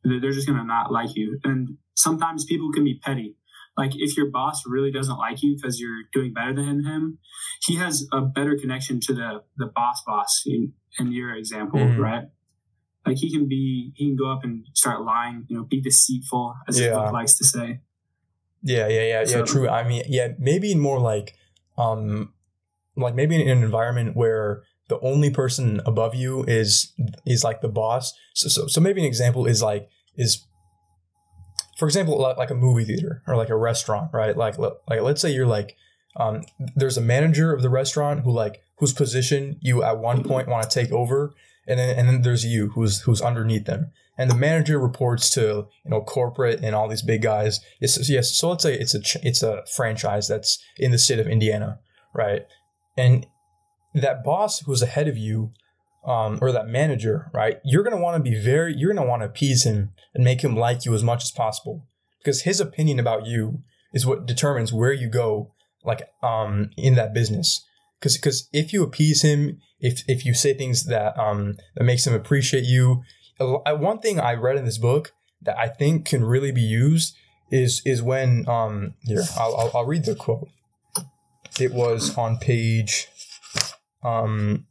S2: they're they're just gonna not like you, and sometimes people can be petty like if your boss really doesn't like you because you're doing better than him he has a better connection to the the boss boss in, in your example
S1: Mhm.
S2: right like he can be he can go up and start lying you know be deceitful as
S1: Yeah.
S2: book likes to say
S1: Yeah, yeah, yeah, yeah. True. I mean, yeah, maybe more like, um, like maybe in an environment where the only person above you is is like the boss. So, so, so maybe an example is like is, for example, like, like a movie theater or like a restaurant, right? Like, like let's say you're like, um, there's a manager of the restaurant who like whose position you at one point want to take over, and then and then there's you who's who's underneath them and the manager reports to you know corporate and all these big guys. Yes, yes. So let's say it's a it's a franchise that's in the state of Indiana, right? And that boss who's ahead of you, um, or that manager, right? You're gonna want to be very. You're gonna want to appease him and make him like you as much as possible because his opinion about you is what determines where you go, like um in that business. Because because if you appease him, if if you say things that um that makes him appreciate you, one thing I read in this book that I think can really be used is is when um here I'll I'll, I'll read the quote. It was on page um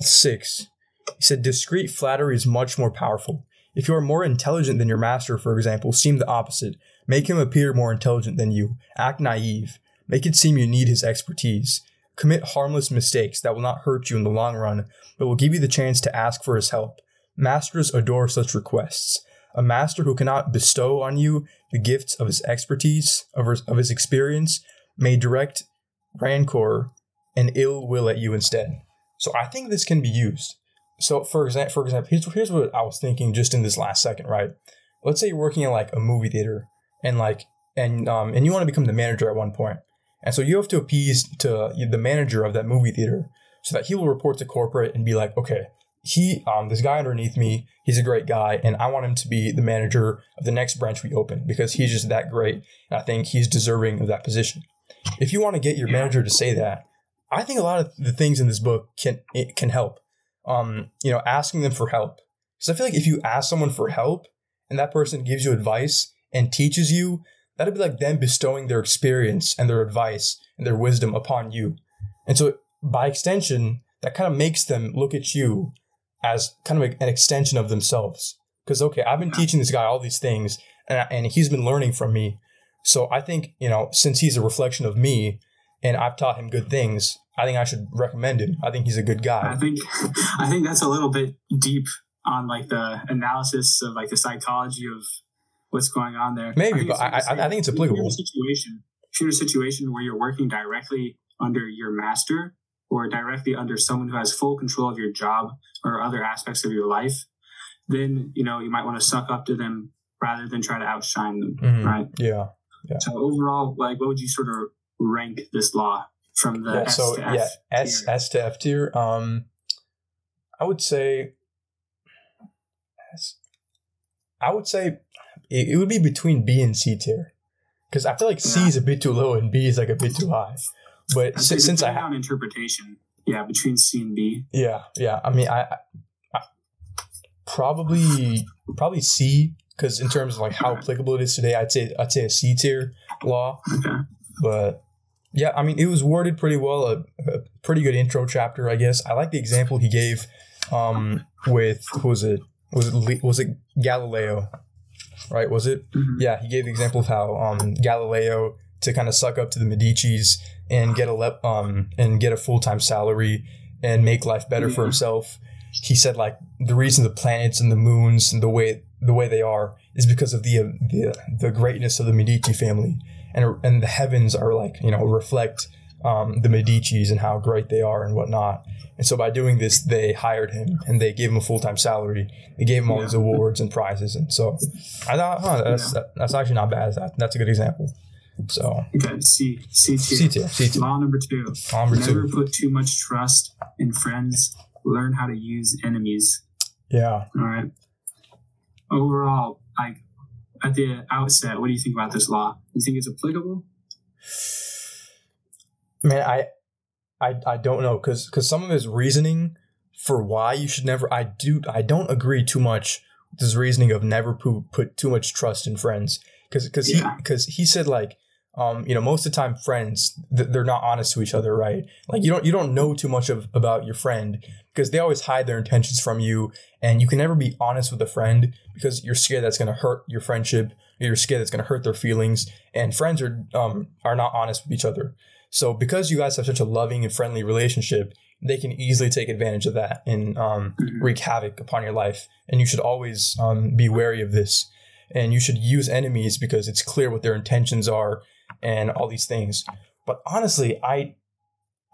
S1: six. He said, "Discreet flattery is much more powerful. If you are more intelligent than your master, for example, seem the opposite. Make him appear more intelligent than you. Act naive. Make it seem you need his expertise. Commit harmless mistakes that will not hurt you in the long run, but will give you the chance to ask for his help. Masters adore such requests. A master who cannot bestow on you the gifts of his expertise, of his, of his experience, may direct rancor and ill will at you instead. So I think this can be used. So for example, for example, here's, here's what I was thinking just in this last second, right? Let's say you're working in like a movie theater and like and um and you want to become the manager at one. And so you have to appease to the manager of that movie theater so that he will report to corporate and be like, okay, he um this guy underneath me, he's a great guy, and I want him to be the manager of the next branch we open because he's just that great. And I think he's deserving of that position. If you want to get your manager to say that, I think a lot of the things in this book can it can help. Um, you know, asking them for help. Because I feel like if you ask someone for help and that person gives you advice and teaches you, that'd be like them bestowing their experience and their advice and their wisdom upon you. And so by extension, that kind of makes them look at you as kind of an extension of themselves. Because okay, I've been teaching this guy all these things, and and he's been learning from me. So I think you know, since he's a reflection of me, and I've taught him good things, I think I should recommend him. I think he's a good guy.
S2: I think [LAUGHS] I think that's a little bit deep on like the analysis of like the psychology of what's going on there.
S1: Maybe,
S2: I
S1: but I, I, I think it's
S2: if you're in
S1: applicable.
S2: situation, if you're in a situation where you're working directly under your master or directly under someone who has full control of your job or other aspects of your life, then you know you might want to suck up to them rather than try to outshine them,
S1: Mhm.
S2: right?
S1: Yeah.
S2: So overall, like, what would you sort of rank this law from the
S1: yeah.
S2: S
S1: So
S2: to F?
S1: yeah, S
S2: tier?
S1: S to F tier. Um, I would say. S- I would say it, it would be between B and C tier, because I feel like C
S2: Yeah.
S1: is a bit too low and B is like a bit too high. But si- since I
S2: have
S1: ha-
S2: on interpretation, yeah, between C and B.
S1: Yeah, yeah. I mean, I, I, I probably probably C because in terms of like how applicable it is today, I'd say I'd say a C tier law.
S2: Okay.
S1: But yeah, I mean, it was worded pretty well. A, a pretty good intro chapter, I guess. I like the example he gave um, with who was it? Was it was it Galileo? Right? Was it?
S2: Mhm.
S1: Yeah, he gave the example of how um, Galileo to kind of suck up to the Medici's and get a le- um and get a full time salary and make life better for himself. He said like the reason the planets and the moons and the way the way they are is because of the uh, the the greatness of the Medici family and and the heavens are like you know reflect um, the Medici's and how great they are and whatnot. And so by doing this, they hired him and they gave him a full time salary. They gave him all these awards and prizes. And so I thought, huh, that's that's actually not bad. That, that's a good example. So
S2: Okay, C C tier.
S1: C tier, C tier.
S2: Law number two:
S1: Number
S2: never
S1: two,
S2: put too much trust in friends. Learn how to use enemies.
S1: yeah.
S2: All right. Overall, like at the outset, what do you think about this law? You think it's applicable?
S1: Man, I, I, I don't know because because some of his reasoning for why you should never. I do. I don't agree too much with his reasoning of never put put too much trust in friends because because he because he said like. Um, you know, most of the time, friends th- they're not honest to each other, right? Like you don't you don't know too much of about your friend because they always hide their intentions from you, and you can never be honest with a friend because you're scared that's going to hurt your friendship. You're scared that's going to hurt their feelings, and friends are um are not honest with each other. So because you guys have such a loving and friendly relationship, they can easily take advantage of that and um,
S2: Mhm.
S1: wreak havoc upon your life. And you should always um, be wary of this. And you should use enemies because it's clear what their intentions are and all these things. But honestly, I,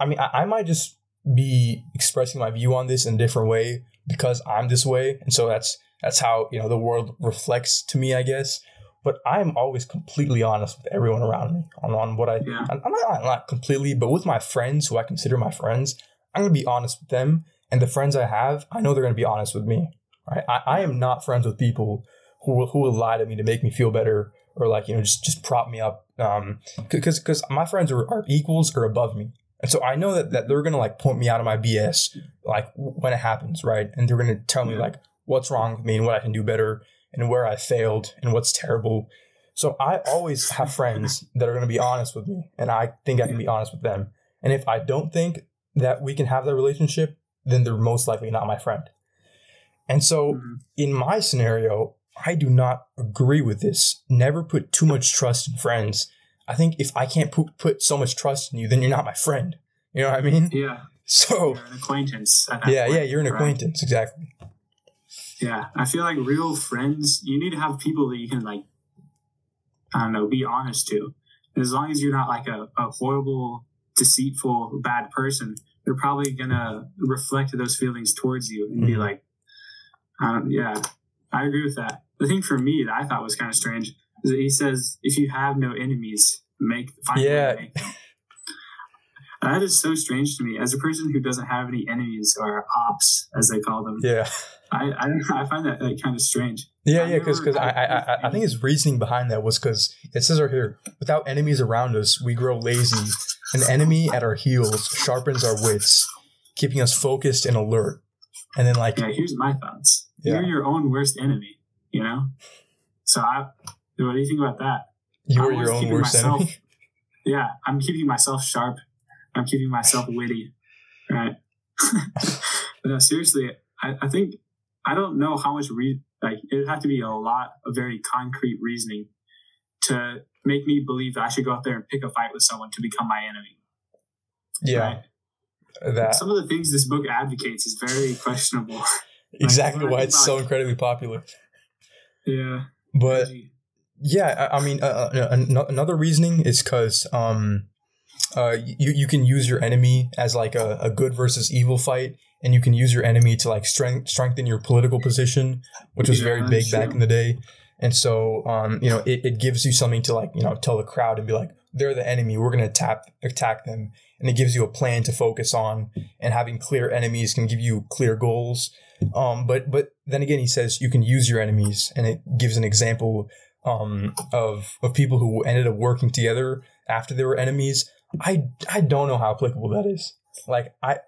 S1: I mean, I, I might just be expressing my view on this in a different way because I'm this way, and so that's that's how you know the world reflects to me, I guess. But I'm always completely honest with everyone around me on, on what I
S2: Yeah.
S1: I'm I'm not, not completely, but with my friends who I consider my friends, I'm gonna be honest with them. And the friends I have, I know they're gonna be honest with me. Right? I, I am not friends with people who will, who will lie to me to make me feel better or like you know just just prop me up. Um, because because my friends are, are equals or above me, and so I know that that they're gonna like point me out of my BS like when it happens, right? And they're gonna tell me like what's wrong with me and what I can do better and where I failed and what's terrible. So I always have friends that are going to be honest with me, and I think I can be honest with them. And if I don't think that we can have that relationship, then they're most likely not my friend. And so
S2: Mhm.
S1: in my scenario, I do not agree with this. Never put too much trust in friends. I think if I can't put, put so much trust in you, then you're not my friend. You know what I mean?
S2: Yeah.
S1: So
S2: You're an acquaintance.
S1: Yeah,
S2: point,
S1: yeah, you're an
S2: right?
S1: acquaintance, exactly.
S2: Yeah, I feel like real friends, you need to have people that you can like, I don't know, be honest to. And as long as you're not like a, a horrible, deceitful, bad person, they're probably gonna reflect those feelings towards you and be
S1: Mhm.
S2: like, um, yeah, I agree with that. The thing for me that I thought was kind of strange is that he says, if you have no enemies, make find a way to
S1: Yeah.
S2: make them. That is so strange to me. As a person who doesn't have any enemies or ops, as they call them,
S1: Yeah.
S2: I, I, I find that like, kind of strange.
S1: Yeah,
S2: I've
S1: yeah, because I, I, I, I think his reasoning behind that was because it says right here, without enemies around us, we grow lazy. An enemy at our heels sharpens our wits, keeping us focused and alert. And then like,
S2: Yeah, here's my thoughts.
S1: Yeah.
S2: You're your own worst enemy, you know? So I what do you think about that?
S1: You are your own worst
S2: myself-
S1: enemy.
S2: Yeah, I'm keeping myself sharp. I'm keeping myself witty. Right. [LAUGHS] but no, seriously, I, I think I don't know how much re- like it would have to be a lot of very concrete reasoning to make me believe that I should go out there and pick a fight with someone to become my enemy.
S1: Yeah.
S2: Right?
S1: That
S2: Some of the things this book advocates is very questionable. [LAUGHS] [LAUGHS]
S1: exactly
S2: when
S1: why it's so incredibly popular.
S2: yeah.
S1: But. Yeah, I, I mean, uh, uh, another reasoning is because um, uh, you you can use your enemy as like a, a good versus evil fight, and you can use your enemy to like strength, strengthen your political position, which was
S2: Yeah,
S1: very big back in the day. And so, um, you know, it, it gives you something to like, you know, tell the crowd and be like, they're the enemy. We're gonna attack attack them, and it gives you a plan to focus on. And having clear enemies can give you clear goals. Um, but but then again, he says you can use your enemies, and it gives an example um, of of people who ended up working together after they were enemies. I I don't know how applicable that is. Like I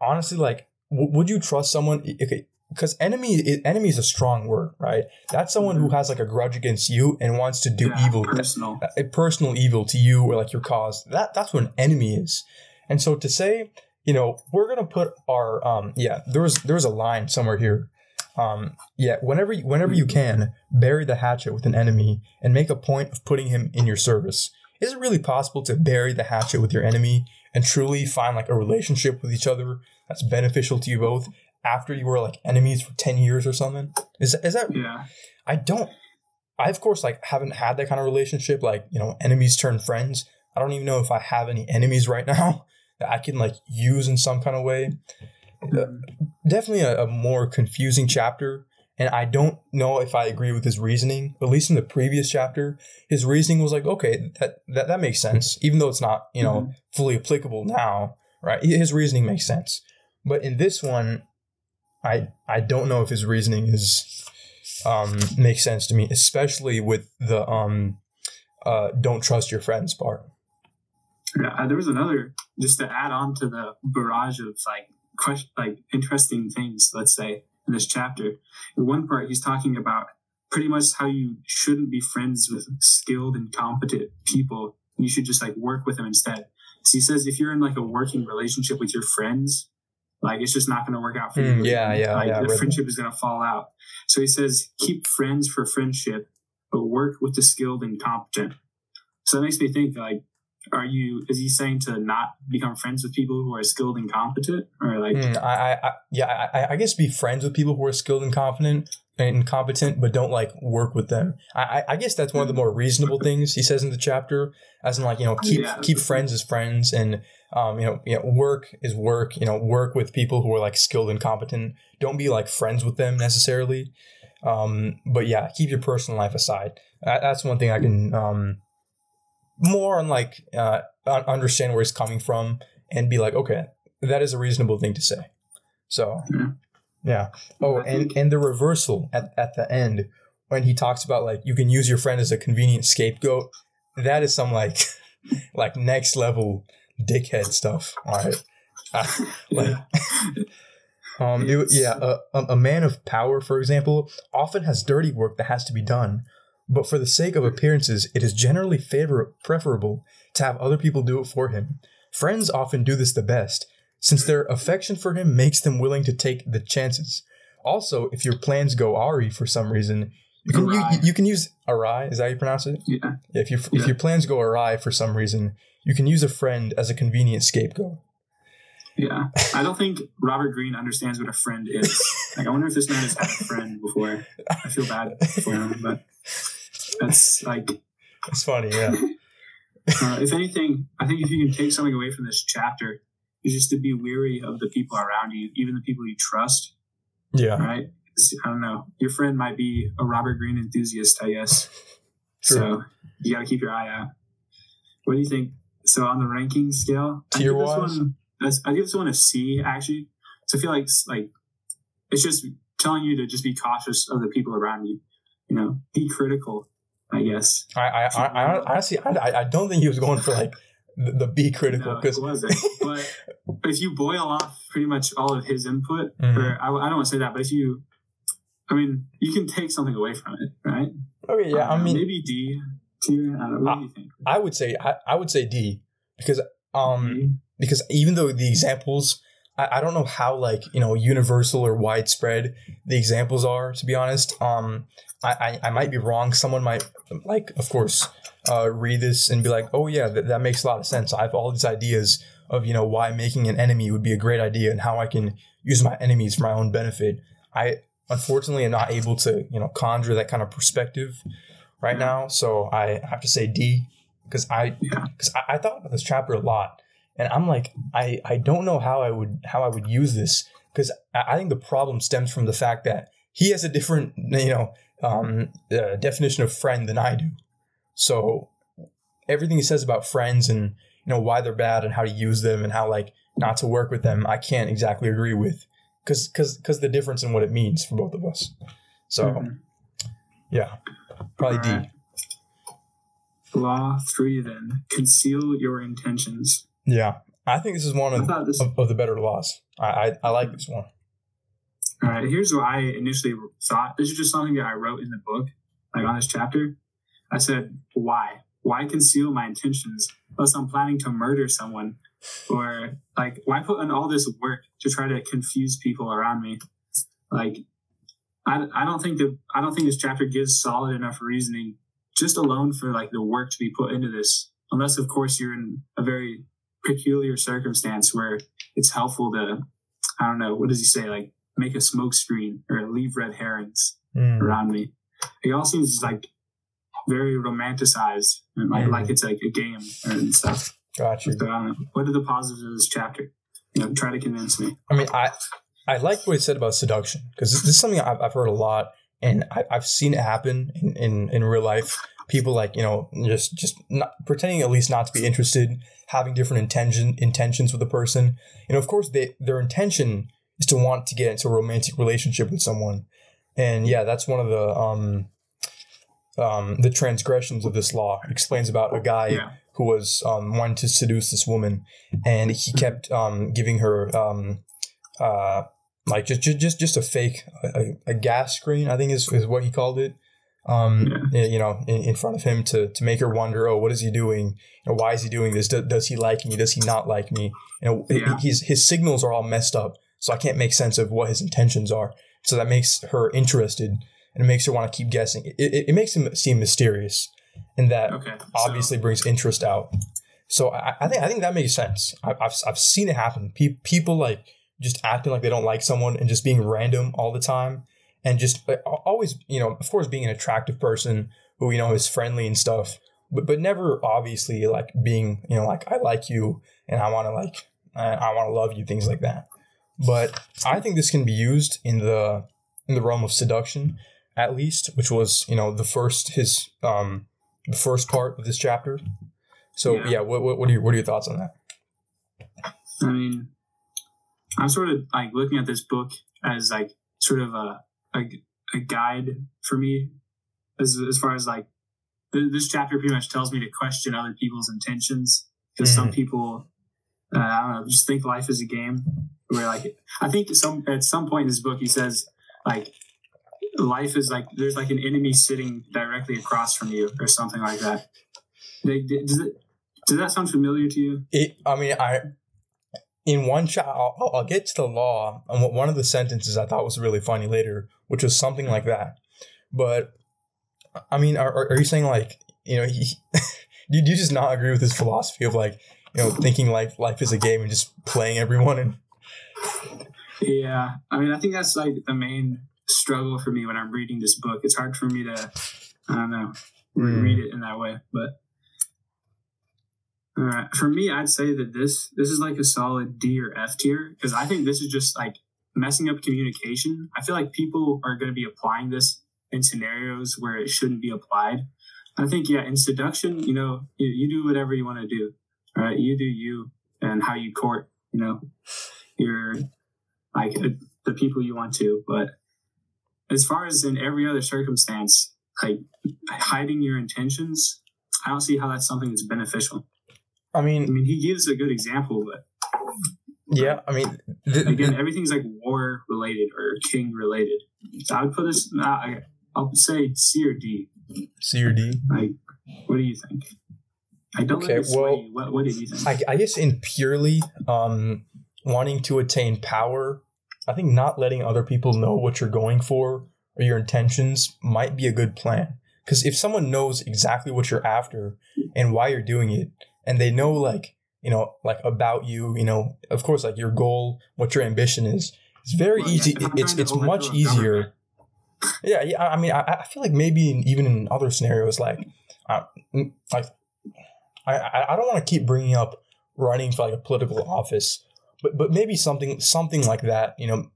S1: honestly like, w- would you trust someone? Okay, because enemy enemy is a strong word, right? That's someone who has like a grudge against you and wants to do
S2: Yeah,
S1: evil,
S2: Personal.
S1: a personal evil to you or like your cause. That that's what an enemy is. And so to say, you know, we're gonna put our um yeah, there was there was a line somewhere here. Um yeah, whenever you, whenever you can, bury the hatchet with an enemy and make a point of putting him in your service. Is it really possible to bury the hatchet with your enemy and truly find like a relationship with each other that's beneficial to you both after you were like enemies for 10 years or something? Is is that
S2: Yeah.
S1: I don't. I of course like haven't had that kind of relationship. Like you know, enemies turn friends. I don't even know if I have any enemies right now [LAUGHS] that I can like use in some kind of way. Mm-hmm. Definitely a, a more confusing chapter, and I don't know if I agree with his reasoning. At least in the previous chapter, his reasoning was like, okay, that that, that makes sense, even though it's not you know fully applicable now, right? His reasoning makes sense, but in this one, I I don't know if his reasoning is um makes sense to me, especially with the um uh don't trust your friends part.
S2: Yeah, uh, there was another just to add on to the barrage of like question, like interesting things. Let's say in this chapter, in one part he's talking about pretty much how you shouldn't be friends with skilled and competent people. You should just like work with them instead. So he says if you're in like a working relationship with your friends, like it's just not going to work out for
S1: Hmm,
S2: you.
S1: yeah, yeah,
S2: like
S1: yeah,
S2: the
S1: that.
S2: friendship is going to fall out. So he says keep friends for friendship, but work with the skilled and competent. So that makes me think like are you is he saying to not become friends with people who are skilled and competent or like
S1: Hmm, I, I, yeah, I, I guess be friends with people who are skilled and confident and competent, but don't like work with them. I, I- I guess that's one of the more reasonable things he says in the chapter, as in like you know keep
S2: Yeah.
S1: keep friends as friends and um you know you know work is work. You know work with people who are like skilled and competent. Don't be like friends with them necessarily. Um, but yeah, keep your personal life aside. That, that's one thing I can um more on like uh understand where he's coming from and be like okay that is a reasonable thing to say. So,
S2: Yeah.
S1: yeah. Oh, and and the reversal at at the end when he talks about like you can use your friend as a convenient scapegoat. That is some like [LAUGHS] like next level dickhead stuff. All right. Uh, [LAUGHS] like,
S2: yeah.
S1: um, it, yeah, a a man of power, for example, often has dirty work that has to be done, but for the sake of appearances, it is generally favor- preferable to have other people do it for him. Friends often do this the best, since their affection for him makes them willing to take the chances. Also, if your plans go awry for some reason, you can you, you can use awry. Is that how you pronounce it?
S2: yeah
S1: Yeah, if your if your plans go awry for some reason, you can use a friend as a convenient scapegoat.
S2: Yeah i don't think robert greene understands what a friend is [LAUGHS] like i wonder if this man has had a friend before i feel bad for him but that's like
S1: It's funny, yeah. [LAUGHS]
S2: uh, if anything i think if you can take something away from this chapter is just to be weary of the people around you even the people you trust
S1: Yeah.
S2: Right? i don't know your friend might be a robert Greene enthusiast i guess
S1: True.
S2: So you got to keep your eye out. What do you think? So on the ranking scale, this
S1: Tier-wise?
S2: one- that's- I give this one a C actually. So I feel like like it's just telling you to just be cautious of the people around you. You know, be critical. I guess.
S1: I, I, I, I honestly, I, I- don't think he was going for like the, the be critical because
S2: it wasn't. but, but [LAUGHS] if you boil off pretty much all of his input,
S1: Mhm.
S2: or I, I don't want to say that, but if you, I mean, you can take something away from it, right?
S1: okay, yeah, I mean,
S2: maybe D tier. I don't do you think?
S1: I would say I, I would say D because um
S2: D?
S1: because even though the examples I, I, don't know how like you know universal or widespread the examples are. To be honest, um, I I, I might be wrong. Someone might like, of course, uh, read this and be like, oh yeah, that, that makes a lot of sense. I have all these ideas of you know why making an enemy would be a great idea and how I can use my enemies for my own benefit. I unfortunately am not able to you know conjure that kind of perspective right now, so I have to say D because I because I, I thought about this chapter a lot and I'm like I I don't know how I would how I would use this because I, I think the problem stems from the fact that he has a different you know um, uh, definition of friend than I do. So everything he says about friends and you know why they're bad and how to use them and how like not to work with them, I can't exactly agree with because because because the difference in what it means for both of us. So
S2: Mhm.
S1: yeah, probably D.
S2: Law three then conceal your intentions.
S1: Yeah, I think this is one of,
S2: this.
S1: of, of the better laws. I, I I like this one.
S2: All right, here's what I initially thought. This is just something that I wrote in the book, like on this chapter. I said, "Why? Why conceal my intentions unless I'm planning to murder someone, or like why put in all this work to try to confuse people around me? Like, I, I don't think that I don't think this chapter gives solid enough reasoning just alone for like the work to be put into this, unless of course you're in a very peculiar circumstance where it's helpful to, I don't know, what does he say, like." make a smoke screen or leave red herrings
S1: Mm.
S2: around me. It all seems like very romanticized and like,
S1: Mhm.
S2: like it's like a game and stuff.
S1: Got you.
S2: So, I. What are the positives of this chapter? You know, try to convince me.
S1: I mean, I I like what he said about seduction because this is something I've, I've heard a lot, and I, I've seen it happen in, in in real life. People like you know just just not, pretending at least not to be interested, having different intention intentions with a person. You know, of course, they their intention is to want to get into a romantic relationship with someone, and yeah, that's one of the um um the transgressions of this law. It explains about a guy
S2: Yeah.
S1: who was um, wanting to seduce this woman, and he kept um, giving her um, uh, like just just just a fake a, a gas screen. I think is, is what he called it. Um, You know, in, in front of him to to make her wonder, oh, what is he doing? You know, why is he doing this? does, does he like me? Does he not like me? You know,
S2: Yeah.
S1: his his signals are all messed up, so I can't make sense of what his intentions are. So that makes her interested, and it makes her want to keep guessing. It, it, it makes him seem mysterious, and that
S2: Okay. so-
S1: obviously brings interest out. So I, I think I think that makes sense. I, I've I've seen it happen. Pe- people like just acting like they don't like someone and just being random all the time, and just uh, always you know of course being an attractive person who you know is friendly and stuff, but but never obviously like being you know like I like you and I want to like I, I want to love you things like that. But I think this can be used in the in the realm of seduction at least, which was you know the first his um the first part of this chapter. So
S2: Yeah.
S1: yeah, what, what what are your what are your thoughts on that?
S2: I mean, I'm sort of like looking at this book as like sort of a a, a guide for me, as as far as like th- this chapter pretty much tells me to question other people's intentions because some people, uh, I don't know, just think life is a game. Where like I think some at some point in this book he says like life is like there's like an enemy sitting directly across from you or something like that. Like, Does it does that sound familiar to you?
S1: It, I mean, I in one shot, I'll, I'll- get to the law, and what- one of the sentences I thought was really funny later, which was something like that. But I mean, are, are you saying like you know, he, [LAUGHS] do you just not agree with his philosophy of like you know thinking life life is a game and just playing everyone and
S2: Yeah, I mean, I think that's like the main struggle for me when I'm reading this book. It's hard for me to, I don't know,
S1: Mm.
S2: read it in that way. But all right, for me, I'd say that this this is like a solid D or F tier because I think this is just like messing up communication. I feel like people are going to be applying this in scenarios where it shouldn't be applied. I think yeah, in seduction, you know, you, you do whatever you want to do, all right? You do you and how you court, you know, your like uh, the people you want to. But as far as in every other circumstance, like hiding your intentions, I don't see how that's something that's beneficial.
S1: I mean,
S2: I
S1: mean,
S2: he gives a good example, but
S1: yeah, I mean, th-
S2: again, everything's like war related or king related. So I would put this. uh, I- I'll say C or D.
S1: C or D.
S2: Like, what do you think? I don't
S1: Okay,
S2: let it sway
S1: well.
S2: What, what did you think?
S1: I, I guess in purely um wanting to attain power, I think not letting other people know what you're going for or your intentions might be a good plan. Because if someone knows exactly what you're after and why you're doing it, and they know like you know like about you, you know, of course like your goal, what your ambition is, it's very
S2: Well,
S1: easy. it's it's much easier. Yeah, yeah. I mean, I, I feel like maybe in, even in other scenarios, like, uh, mm, like, I I I don't want to keep bringing up running for like a political office, but but maybe something something like that. You know,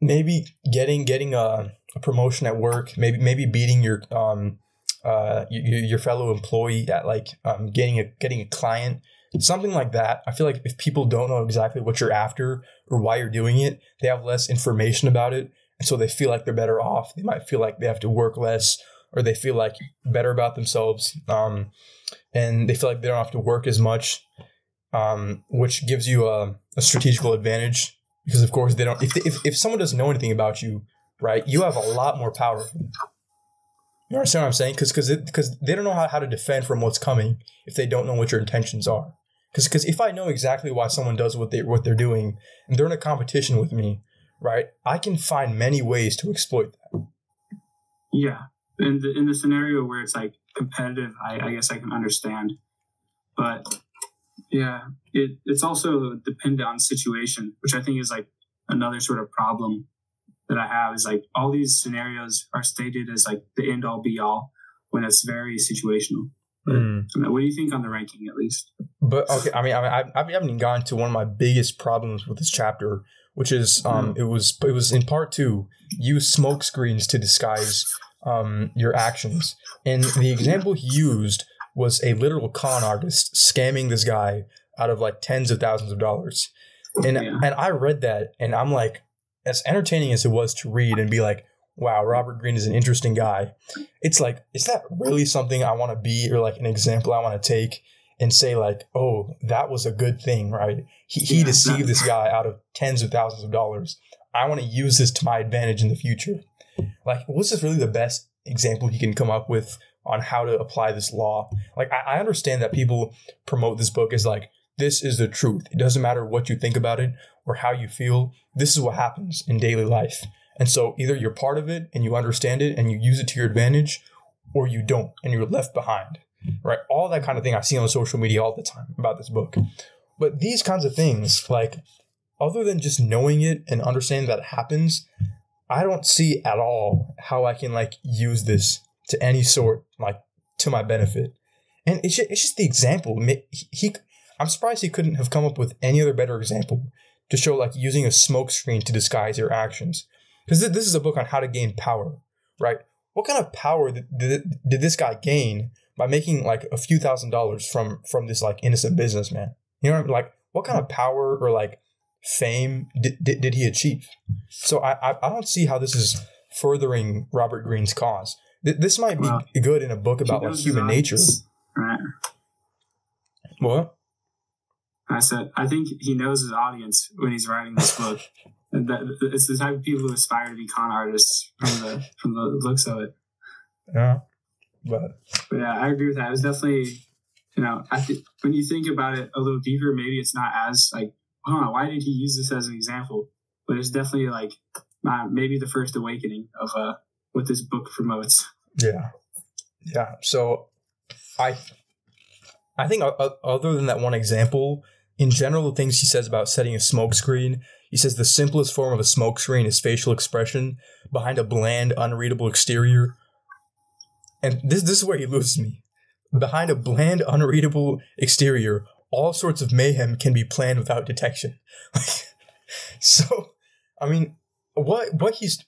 S1: maybe getting getting a, a promotion at work, maybe maybe beating your um uh your, your fellow employee at like um getting a getting a client something like that. I feel like if people don't know exactly what you're after or why you're doing it they have less information about it. And so they feel like they're better off. They might feel like they have to work less or they feel like better about themselves um and they feel like they don't have to work as much um which gives you a, a strategical advantage because of course they don't if, if if someone doesn't know anything about you right you have a lot more power you understand what I'm saying? Because because they don't know how, how to defend from what's coming if they don't know what your intentions are. Because because if I know exactly why someone does what they what they're doing and they're in a competition with me, right? I can find many ways to exploit that.
S2: Yeah, in the in the scenario where it's like competitive, I, I guess I can understand, but yeah, it it's also dependent on situation, which I think is like another sort of problem that I have is like all these scenarios are stated as like the end all be all when it's very situational. But what do you think on the ranking at least?
S1: But okay, I mean, I, I, I haven't even gotten to one of my biggest problems with this chapter, which is um, it was it was in part two. Use smoke screens to disguise um your actions, and the example he used was a literal con artist scamming this guy out of like tens of thousands of dollars, and
S2: Yeah.
S1: and I read that, and I'm like, as entertaining as it was to read and be like, wow, Robert Greene is an interesting guy. It's like, is that really something I want to be, or like an example I want to take? and say like, "Oh, that was a good thing, right? He, he deceived this guy out of tens of thousands of dollars. I want to use this to my advantage in the future." Like, was this really the best example he can come up with on how to apply this law? Like, I, I understand that people promote this book as like, "This is the truth. It doesn't matter what you think about it or how you feel. This is what happens in daily life." And so, either you're part of it and you understand it and you use it to your advantage, or you don't and you're left behind right? All that kind of thing I see on social media all the time about this book. But these kinds of things, like, other than just knowing it and understanding that it happens, I don't see at all how I can like use this to any sort, like, to my benefit. And it's just, it's just the example. He, he, I'm surprised he couldn't have come up with any other better example to show like using a smokescreen to disguise your actions. Because this is a book on how to gain power, right? What kind of power did, did, did this guy gain by making like a few thousand dollars from from this like innocent businessman. You know, what I mean? like what kind of power or like fame did, did, did he achieve? So I, I I don't see how this is furthering Robert Greene's cause. Th- This might be
S2: Wow.
S1: good in a book about like human nature.
S2: Right.
S1: What?
S2: I said, I think he knows his audience when he's writing this book. [LAUGHS] And that, it's the type of people who aspire to be con artists from the from the looks of it.
S1: Yeah. But
S2: But yeah, I agree with that. It was definitely, you know, I think when you think about it a little deeper, maybe it's not as like, huh, why did he use this as an example? But it's definitely like uh, maybe the first awakening of uh, what this book promotes.
S1: yeah, yeah. So I I think o- o- other than that one example, in general, the things he says about setting a smokescreen, he says the simplest form of a smokescreen is facial expression behind a bland, unreadable exterior. And this this is where he loses me. Behind a bland, unreadable exterior, all sorts of mayhem can be planned without detection. [LAUGHS] so, I mean, what what he's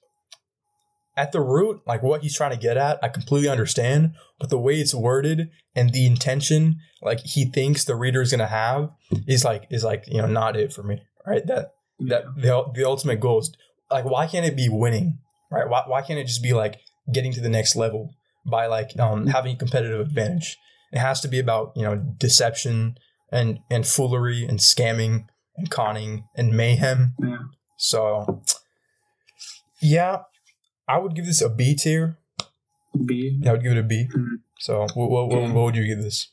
S1: at the root, like what he's trying to get at, I completely understand. But the way it's worded and the intention, like he thinks the reader is gonna have, is like is like you know not it for me, right? That that the the ultimate goal is like why can't it be winning, right? Why why can't it just be like getting to the next level by like um having a competitive advantage? It has to be about you know deception and and foolery and scamming and conning and mayhem.
S2: Yeah.
S1: So yeah, I would give this a B tier.
S2: B.
S1: Yeah, I would give it a B.
S2: Mhm.
S1: So what, what, what, what would you give this?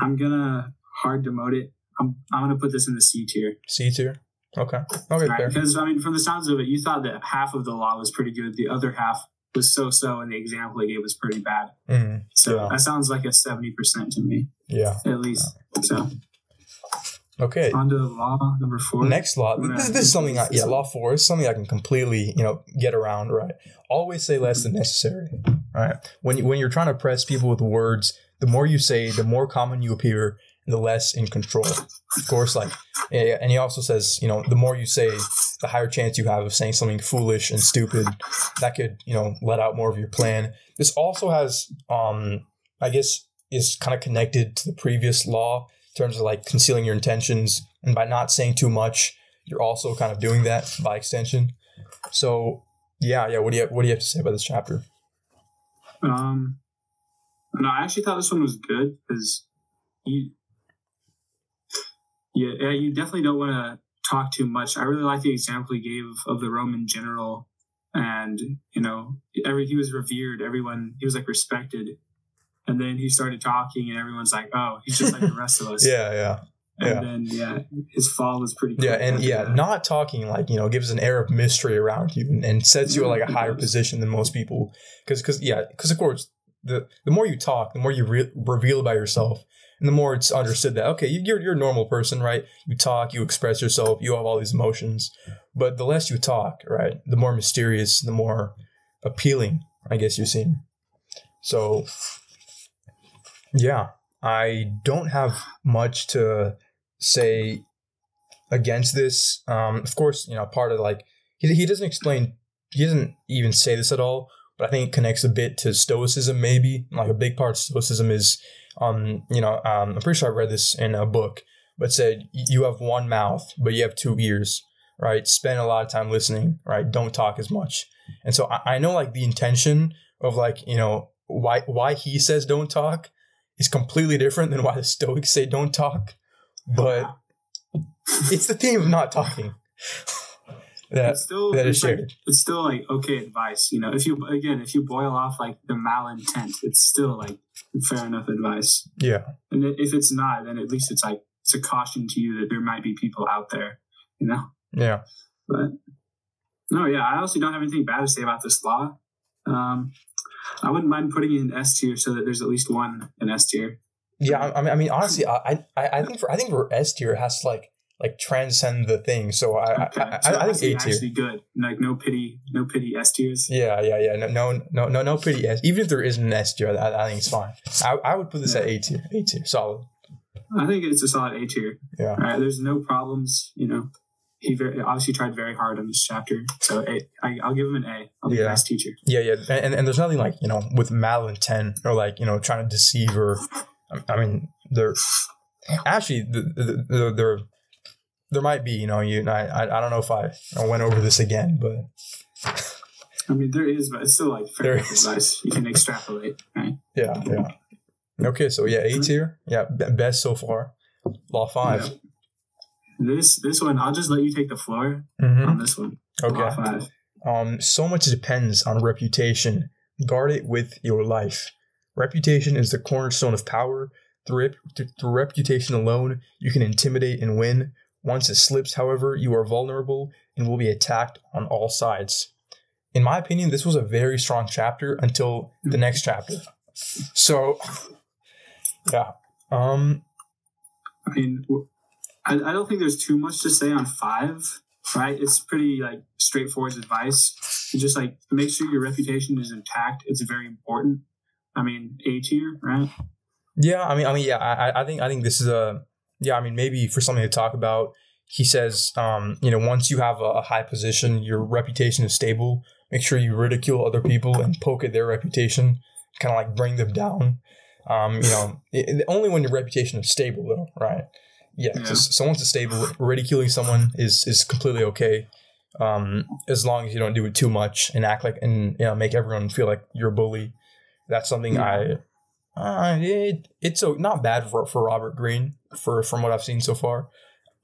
S2: I'm gonna hard demote it. I'm I'm gonna put this in the C tier.
S1: C tier. Okay. Okay.
S2: Right? Because I mean, from the sounds of it, you thought that half of the law was pretty good, the other half was so so, and the example he gave was pretty bad.
S1: Mhm.
S2: So
S1: Yeah.
S2: that sounds like a seventy percent to me,
S1: Yeah.
S2: at least. So
S1: Okay.
S2: law number four.
S1: Next law. This, this is something. I, yeah, law four is something I can completely, you know, get around. Right. Always say less than necessary. Right. When you, when you're trying to press people with words, the more you say, the more common you appear, and the less in control. Of course, like, yeah, and he also says, you know, the more you say, the higher chance you have of saying something foolish and stupid that could, you know, let out more of your plan. This also has, um, I guess, is kind of connected to the previous law in terms of like concealing your intentions, and by not saying too much, you're also kind of doing that by extension. So, yeah, yeah. What do you what do you have to say about this chapter?
S2: Um, no, I actually thought this one was good because you, yeah, yeah, you definitely don't want to talk too much. I really like the example he gave of the Roman general, and you know, every he was revered. Everyone he was like respected, and then he started talking, and everyone's like, "Oh, he's just like the rest of us." [LAUGHS]
S1: Yeah, yeah,
S2: and
S1: yeah.
S2: then yeah, his fall was pretty.
S1: yeah, and yeah,
S2: that.
S1: not talking like you know gives an air of mystery around you and, and sets you at like a higher position than most people. Because because yeah, because of course the the more you talk, the more you re- reveal about yourself, and the more it's understood that okay, you're you're a normal person, right? You talk, you express yourself, you have all these emotions, but the less you talk, right, the more mysterious, the more appealing, I guess you seem. So yeah, I don't have much to say against this. Um, of course, you know, part of like he, he doesn't explain, he doesn't even say this at all, but I think it connects a bit to Stoicism. Maybe like a big part of Stoicism is, um, you know, um, I'm pretty sure I read this in a book, but said you have one mouth, but you have two ears, right? Spend a lot of time listening, right? Don't talk as much. And so I, I know like the intention of like you know why why he says don't talk is completely different than why the Stoics say don't talk, but [LAUGHS] it's the theme of not talking. [LAUGHS] that
S2: it's still
S1: that is
S2: it's like,
S1: shared.
S2: it's still like okay advice. You know, if you again if you boil off like the malintent, it's still like fair enough advice.
S1: yeah,
S2: And if it's not, then at least it's like it's a caution to you that there might be people out there. You know,
S1: yeah,
S2: but no, yeah, I also don't have anything bad to say about this law. Um, I wouldn't mind putting it in S tier so that there's at least one in S tier.
S1: yeah. I, I mean, I mean, honestly, I, I, I think for I think for S tier it has to like like transcend the thing. So I,
S2: Okay,
S1: I,
S2: so
S1: I, I think A tier.
S2: actually good. Like no pity, no pity S tiers.
S1: Yeah, yeah, yeah. No, no, no, no, no pity. S. Even if there isn't an S tier, I, I think it's fine. I, I would put this at A tier. A tier, solid.
S2: I think it's a solid A tier.
S1: Yeah.
S2: All right, there's no problems. You know, he very, obviously tried very hard on this chapter. So A, I, I'll give him an A. I'll be
S1: Yeah.
S2: the best teacher.
S1: Yeah, yeah, and and there's nothing like you know with malintent or like you know trying to deceive or, I mean there, actually the, the, the, there there might be you know you I I I don't know if I, I went over this again but
S2: I mean, there is, but it's still like fair
S1: There
S2: enough
S1: is.
S2: advice. You can extrapolate, right?
S1: yeah yeah okay so yeah A mm-hmm. tier yeah best so far law five
S2: Yeah. This this one, I'll just let you take the floor
S1: Mhm.
S2: on this one.
S1: Okay
S2: five.
S1: Um, so much depends on reputation. Guard it with your life. Reputation is the cornerstone of power. Through, rep- through reputation alone, you can intimidate and win. Once it slips, however, you are vulnerable and will be attacked on all sides. In my opinion, this was a very strong chapter until the next chapter. So, yeah. Um,
S2: I mean, I, I don't think there's too much to say on five, right? It's pretty like straightforward advice. Just like make sure your reputation is intact. It's very important. I mean, A tier, right?
S1: Yeah, I mean, I mean, yeah, I, I- think, I think this is a, yeah, I mean, maybe for something to talk about. He says, um, you know, once you have a, a high position, your reputation is stable. Make sure you ridicule other people and poke at their reputation, kind of like bring them down. Um, you know, it- only when your reputation is stable, though, right? Yeah.
S2: Yeah.
S1: So, so once it's stable, ridiculing someone is is completely okay, um, as long as you don't do it too much and act like and you know make everyone feel like you're a bully. That's something I uh, it, it's so not bad for, for Robert Greene for from what I've seen so far.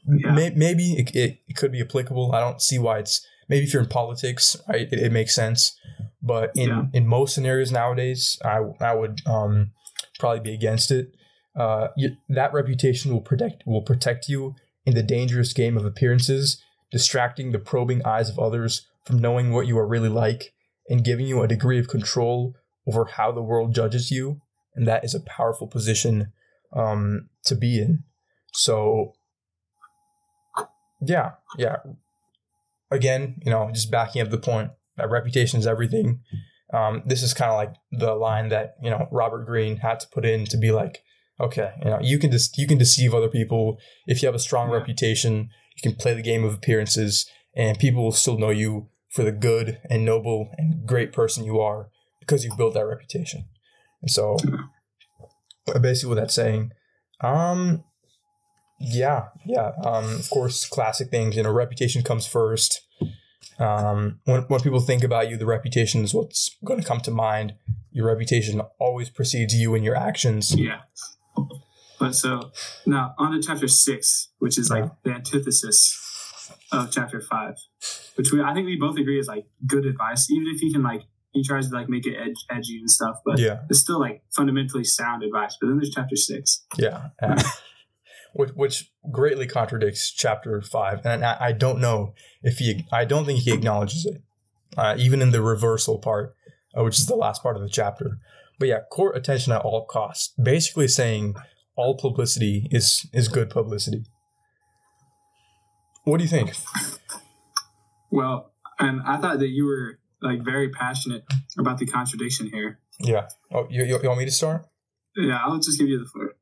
S2: Yeah.
S1: May, maybe it, it, it could be applicable. I don't see why it's maybe if you're in politics, right, it, it makes sense. But in,
S2: Yeah.
S1: in most scenarios nowadays, I I would um, probably be against it. Uh, you, that reputation will protect will protect you in the dangerous game of appearances, distracting the probing eyes of others from knowing what you are really like, and giving you a degree of control over how the world judges you. And that is a powerful position um, to be in. So, yeah, yeah. Again, you know, just backing up the point that reputation is everything. Um, this is kind of like the line that you know Robert Greene had to put in to be like, okay, you know, you can just you can deceive other people if you have a strong
S2: Yeah.
S1: reputation. You can play the game of appearances, and people will still know you for the good and noble and great person you are because you built that reputation. And so, basically, what that's saying, um, yeah, yeah, um, of course, classic things. You know, reputation comes first. Um, when when people think about you, the reputation is what's going to come to mind. Your reputation always precedes you and your actions.
S2: Yeah. But so now on to chapter six, which is like
S1: Yeah.
S2: the antithesis of chapter five, which we I think we both agree is like good advice, even if he can like he tries to like make it edge, edgy and stuff, but
S1: Yeah,
S2: it's still like fundamentally sound advice. But then there's chapter six.
S1: yeah. uh, [LAUGHS] which, which greatly contradicts chapter five, and I, I don't know if he. I don't think he acknowledges it, uh, even in the reversal part, uh, which is the last part of the chapter. But yeah, court attention at all costs. Basically saying all publicity is is good publicity. What do you think?
S2: Well, and I thought that you were like very passionate about the contradiction here.
S1: Yeah. Oh, you, you, you want me to start?
S2: Yeah, I'll just give you the floor.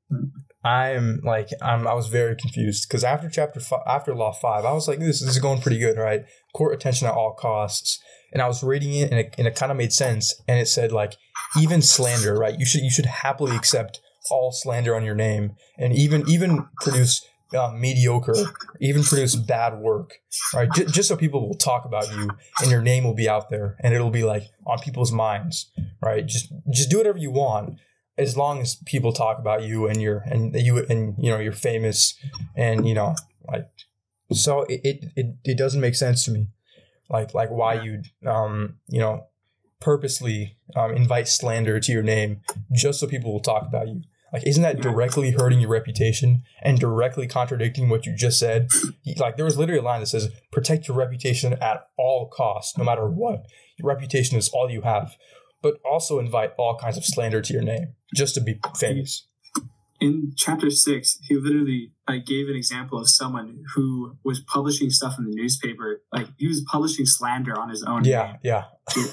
S1: I'm like I'm I was very confused because after chapter five, after law five, I was like this, this is going pretty good, right? Court attention at all costs, and I was reading it and it, and it kind of made sense, and it said like even slander, right? You should you should happily accept all slander on your name, and even even produce uh, mediocre, even produce bad work, right? J- just so people will talk about you and your name will be out there, and it'll be like on people's minds, right? Just just do whatever you want as long as people talk about you and you're and you and you know you're famous and you know like so it it, it, it doesn't make sense to me like like why you um you know purposely um, invite slander to your name just so people will talk about you like isn't that directly hurting your reputation and directly contradicting what you just said like there was literally a line that says protect your reputation at all costs no matter what your reputation is all you have but also invite all kinds of slander to your name just to be famous.
S2: in chapter six, he literally like gave an example of someone who was publishing stuff in the newspaper. Like he was publishing slander on his own.
S1: Yeah, yeah. [LAUGHS]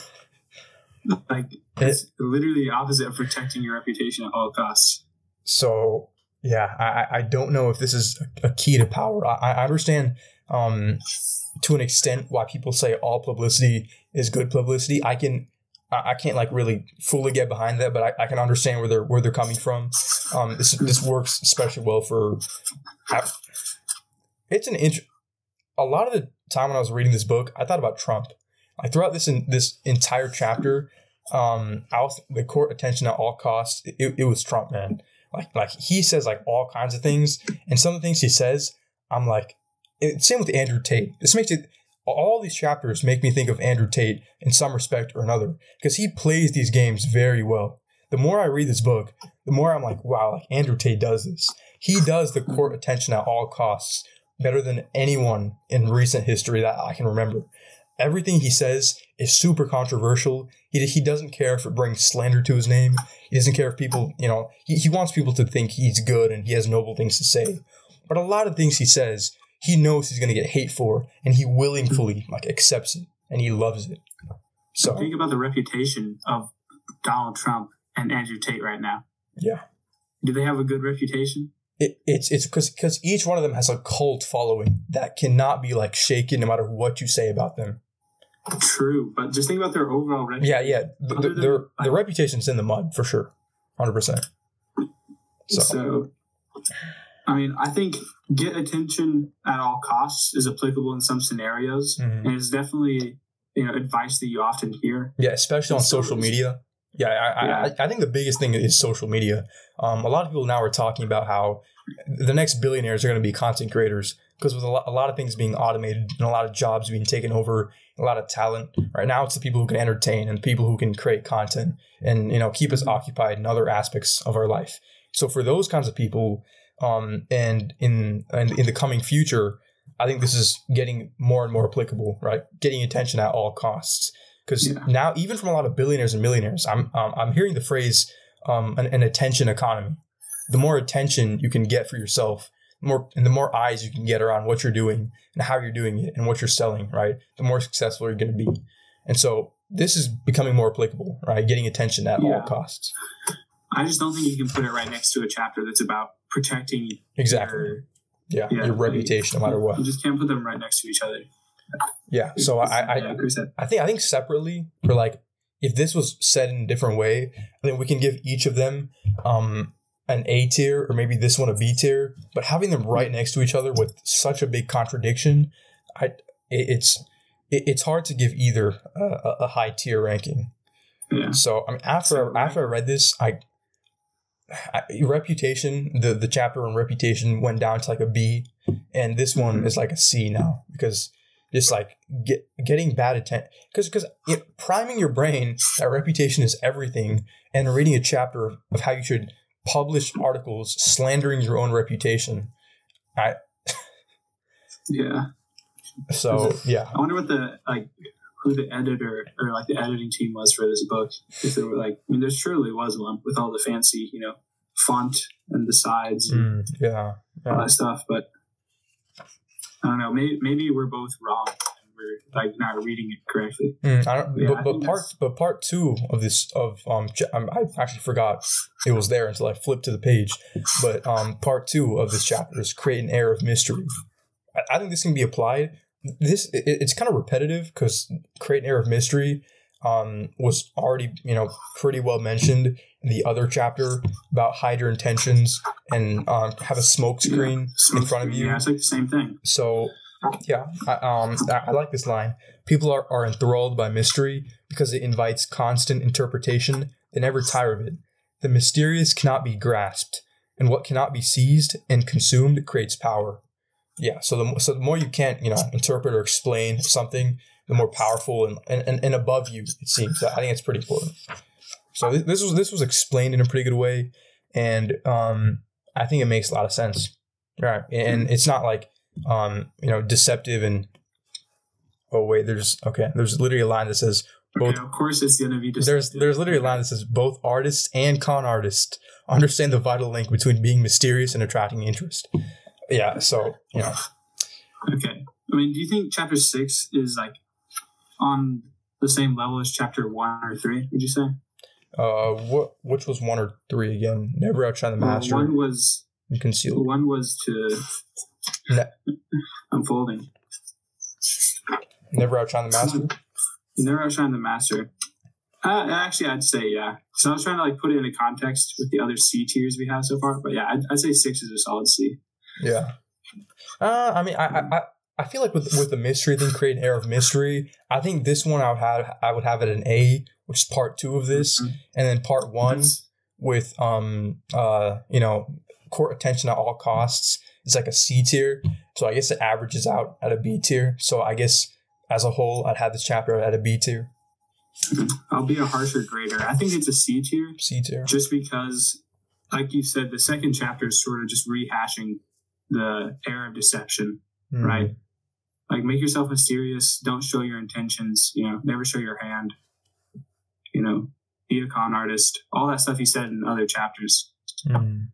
S2: Like it's literally the opposite of protecting your reputation at all costs.
S1: So yeah, I I- don't know if this is a key to power. I, I understand um to an extent why people say all publicity is good publicity. I can I I can't like really fully get behind that, but I, I can understand where they're where they're coming from. Um, this this works especially well for. It's an int- A lot of the time when I was reading this book, I thought about Trump. Like throughout this in this entire chapter, um, I was the court attention at all costs. It, it was Trump, man. Like like he says like all kinds of things, and some of the things he says, I'm like, it, same with Andrew Tate. This makes it all these chapters make me think of Andrew Tate in some respect or another because he plays these games very well. The more I read this book, the more I'm like, wow, like Andrew Tate does this. He does the court attention at all costs better than anyone in recent history that I can remember. Everything he says is super controversial. He, he doesn't care if it brings slander to his name. He doesn't care if people, you know, he, he wants people to think he's good and he has noble things to say. But a lot of things he says, he knows he's going to get hate for and he willingly like accepts it and he loves it. So,
S2: Think about the reputation of Donald Trump and Andrew Tate right now.
S1: yeah.
S2: Do they have a good reputation?
S1: It, it's it's because because each one of them has a cult following that cannot be like shaken no matter what you say about them.
S2: True, but just think about their overall reputation.
S1: Yeah, yeah. The, the, their their reputation's in the mud for sure, hundred percent. So,
S2: So, I mean, I think get attention at all costs is applicable in some scenarios,
S1: mhm.
S2: and it's definitely you know advice that you often hear.
S1: yeah, especially on social media. Yeah, I,
S2: Yeah.
S1: I I think the biggest thing is social media. Um, a lot of people now are talking about how the next billionaires are going to be content creators because with a lot, a lot of things being automated and a lot of jobs being taken over, a lot of talent. Right now, it's the people who can entertain and the people who can create content and you know keep us occupied in other aspects of our life. So for those kinds of people, um, and in and in the coming future, I think this is getting more and more applicable, right? Getting attention at all costs. Because
S2: Yeah.
S1: now, even from a lot of billionaires and millionaires, I'm um, I'm hearing the phrase um, an, an attention economy. The more attention you can get for yourself, more and the more eyes you can get around what you're doing and how you're doing it and what you're selling, right? The more successful you're going to be. And so this is becoming more applicable, right? Getting attention at all costs.
S2: I just don't think you can put it right next to a chapter that's about protecting
S1: Exactly.
S2: your.
S1: Yeah.
S2: Yeah,
S1: your reputation, no matter what.
S2: You just can't put them right next to each other.
S1: Yeah. So I, I,
S2: yeah,
S1: I think I think separately for like if this was said in a different way, I think we can give each of them um an A tier or maybe this one a B tier. But having them right next to each other with such a big contradiction, I it, it's it, it's hard to give either a, a, high tier ranking.
S2: Yeah.
S1: So I mean after after I read this, I, I reputation the the chapter on reputation went down to like a B, and this one is like a C now because just like get getting bad attention because because priming your brain that reputation is everything and reading a chapter of how you should publish articles slandering your own reputation.
S2: I yeah.
S1: So yeah,
S2: I wonder what the like who the editor or like the editing team was for this book. If there were like, I mean, there surely was one with all the fancy, you know, font and the sides and
S1: Mm, yeah,
S2: all that stuff. But I don't know. Maybe maybe we're both wrong and we're like not reading it correctly.
S1: Mm, I don't,
S2: Yeah,
S1: but, but
S2: think
S1: part
S2: that's-
S1: but part two of this of um um, I actually forgot it was there until I flipped to the page. But um part two of this chapter is create an air of mystery. I, I think this can be applied. This it, it's kind of repetitive because create an air of mystery um was already you know pretty well mentioned in the other chapter about hide your intentions and um have a smoke screen in front of you.
S2: Yeah, it's like the same thing.
S1: So, yeah, I, um, I, like this line. People are, are enthralled by mystery because it invites constant interpretation. They never tire of it. The mysterious cannot be grasped, and what cannot be seized and consumed creates power. Yeah, so the, so the more you can't, you know, interpret or explain something, the more powerful and, and, and, above you it seems. So I think it's pretty important. So this, this was this was explained in a pretty good way, and um, I think it makes a lot of sense. Right, and it's not like um, you know, deceptive and oh wait, there's okay, there's literally a line that says both
S2: Okay, of course, it's gonna be.
S1: there's
S2: deceptive.
S1: there's literally a line that says both artists and con artists understand the vital link between being mysterious and attracting interest. Yeah, so you know,
S2: Okay. I mean, do you think chapter six is like on the same level as chapter one or three? Would you say?
S1: uh, what which was one or three again? Never outshine the master
S2: one was
S1: and conceal.
S2: one was to
S1: Ne-
S2: folding.
S1: Never outshine the master.
S2: You never outshine the master. Uh, actually, I'd say yeah. So I was trying to like put it into context with the other C tiers we have so far, but yeah, I'd, I'd say six is a solid C.
S1: Yeah. Uh, I mean, I, I, I- feel like with with the mystery thing, create an air of mystery. I think this one I would have I would have it an A, which is part two of this,
S2: Mhm.
S1: and then part one
S2: That's-
S1: with um uh you know court attention at all costs is like a C tier. So I guess it averages out at a B tier. So I guess as a whole, I'd have this chapter at a B tier,
S2: I'll be a harsher grader. I think it's a C tier
S1: C tier.
S2: just because, like you said, the second chapter is sort of just rehashing the era of deception.
S1: Mm.
S2: right? Like make yourself mysterious. Don't show your intentions. You know, never show your hand. You know, be a con artist. All that stuff he said in other chapters.
S1: Mm.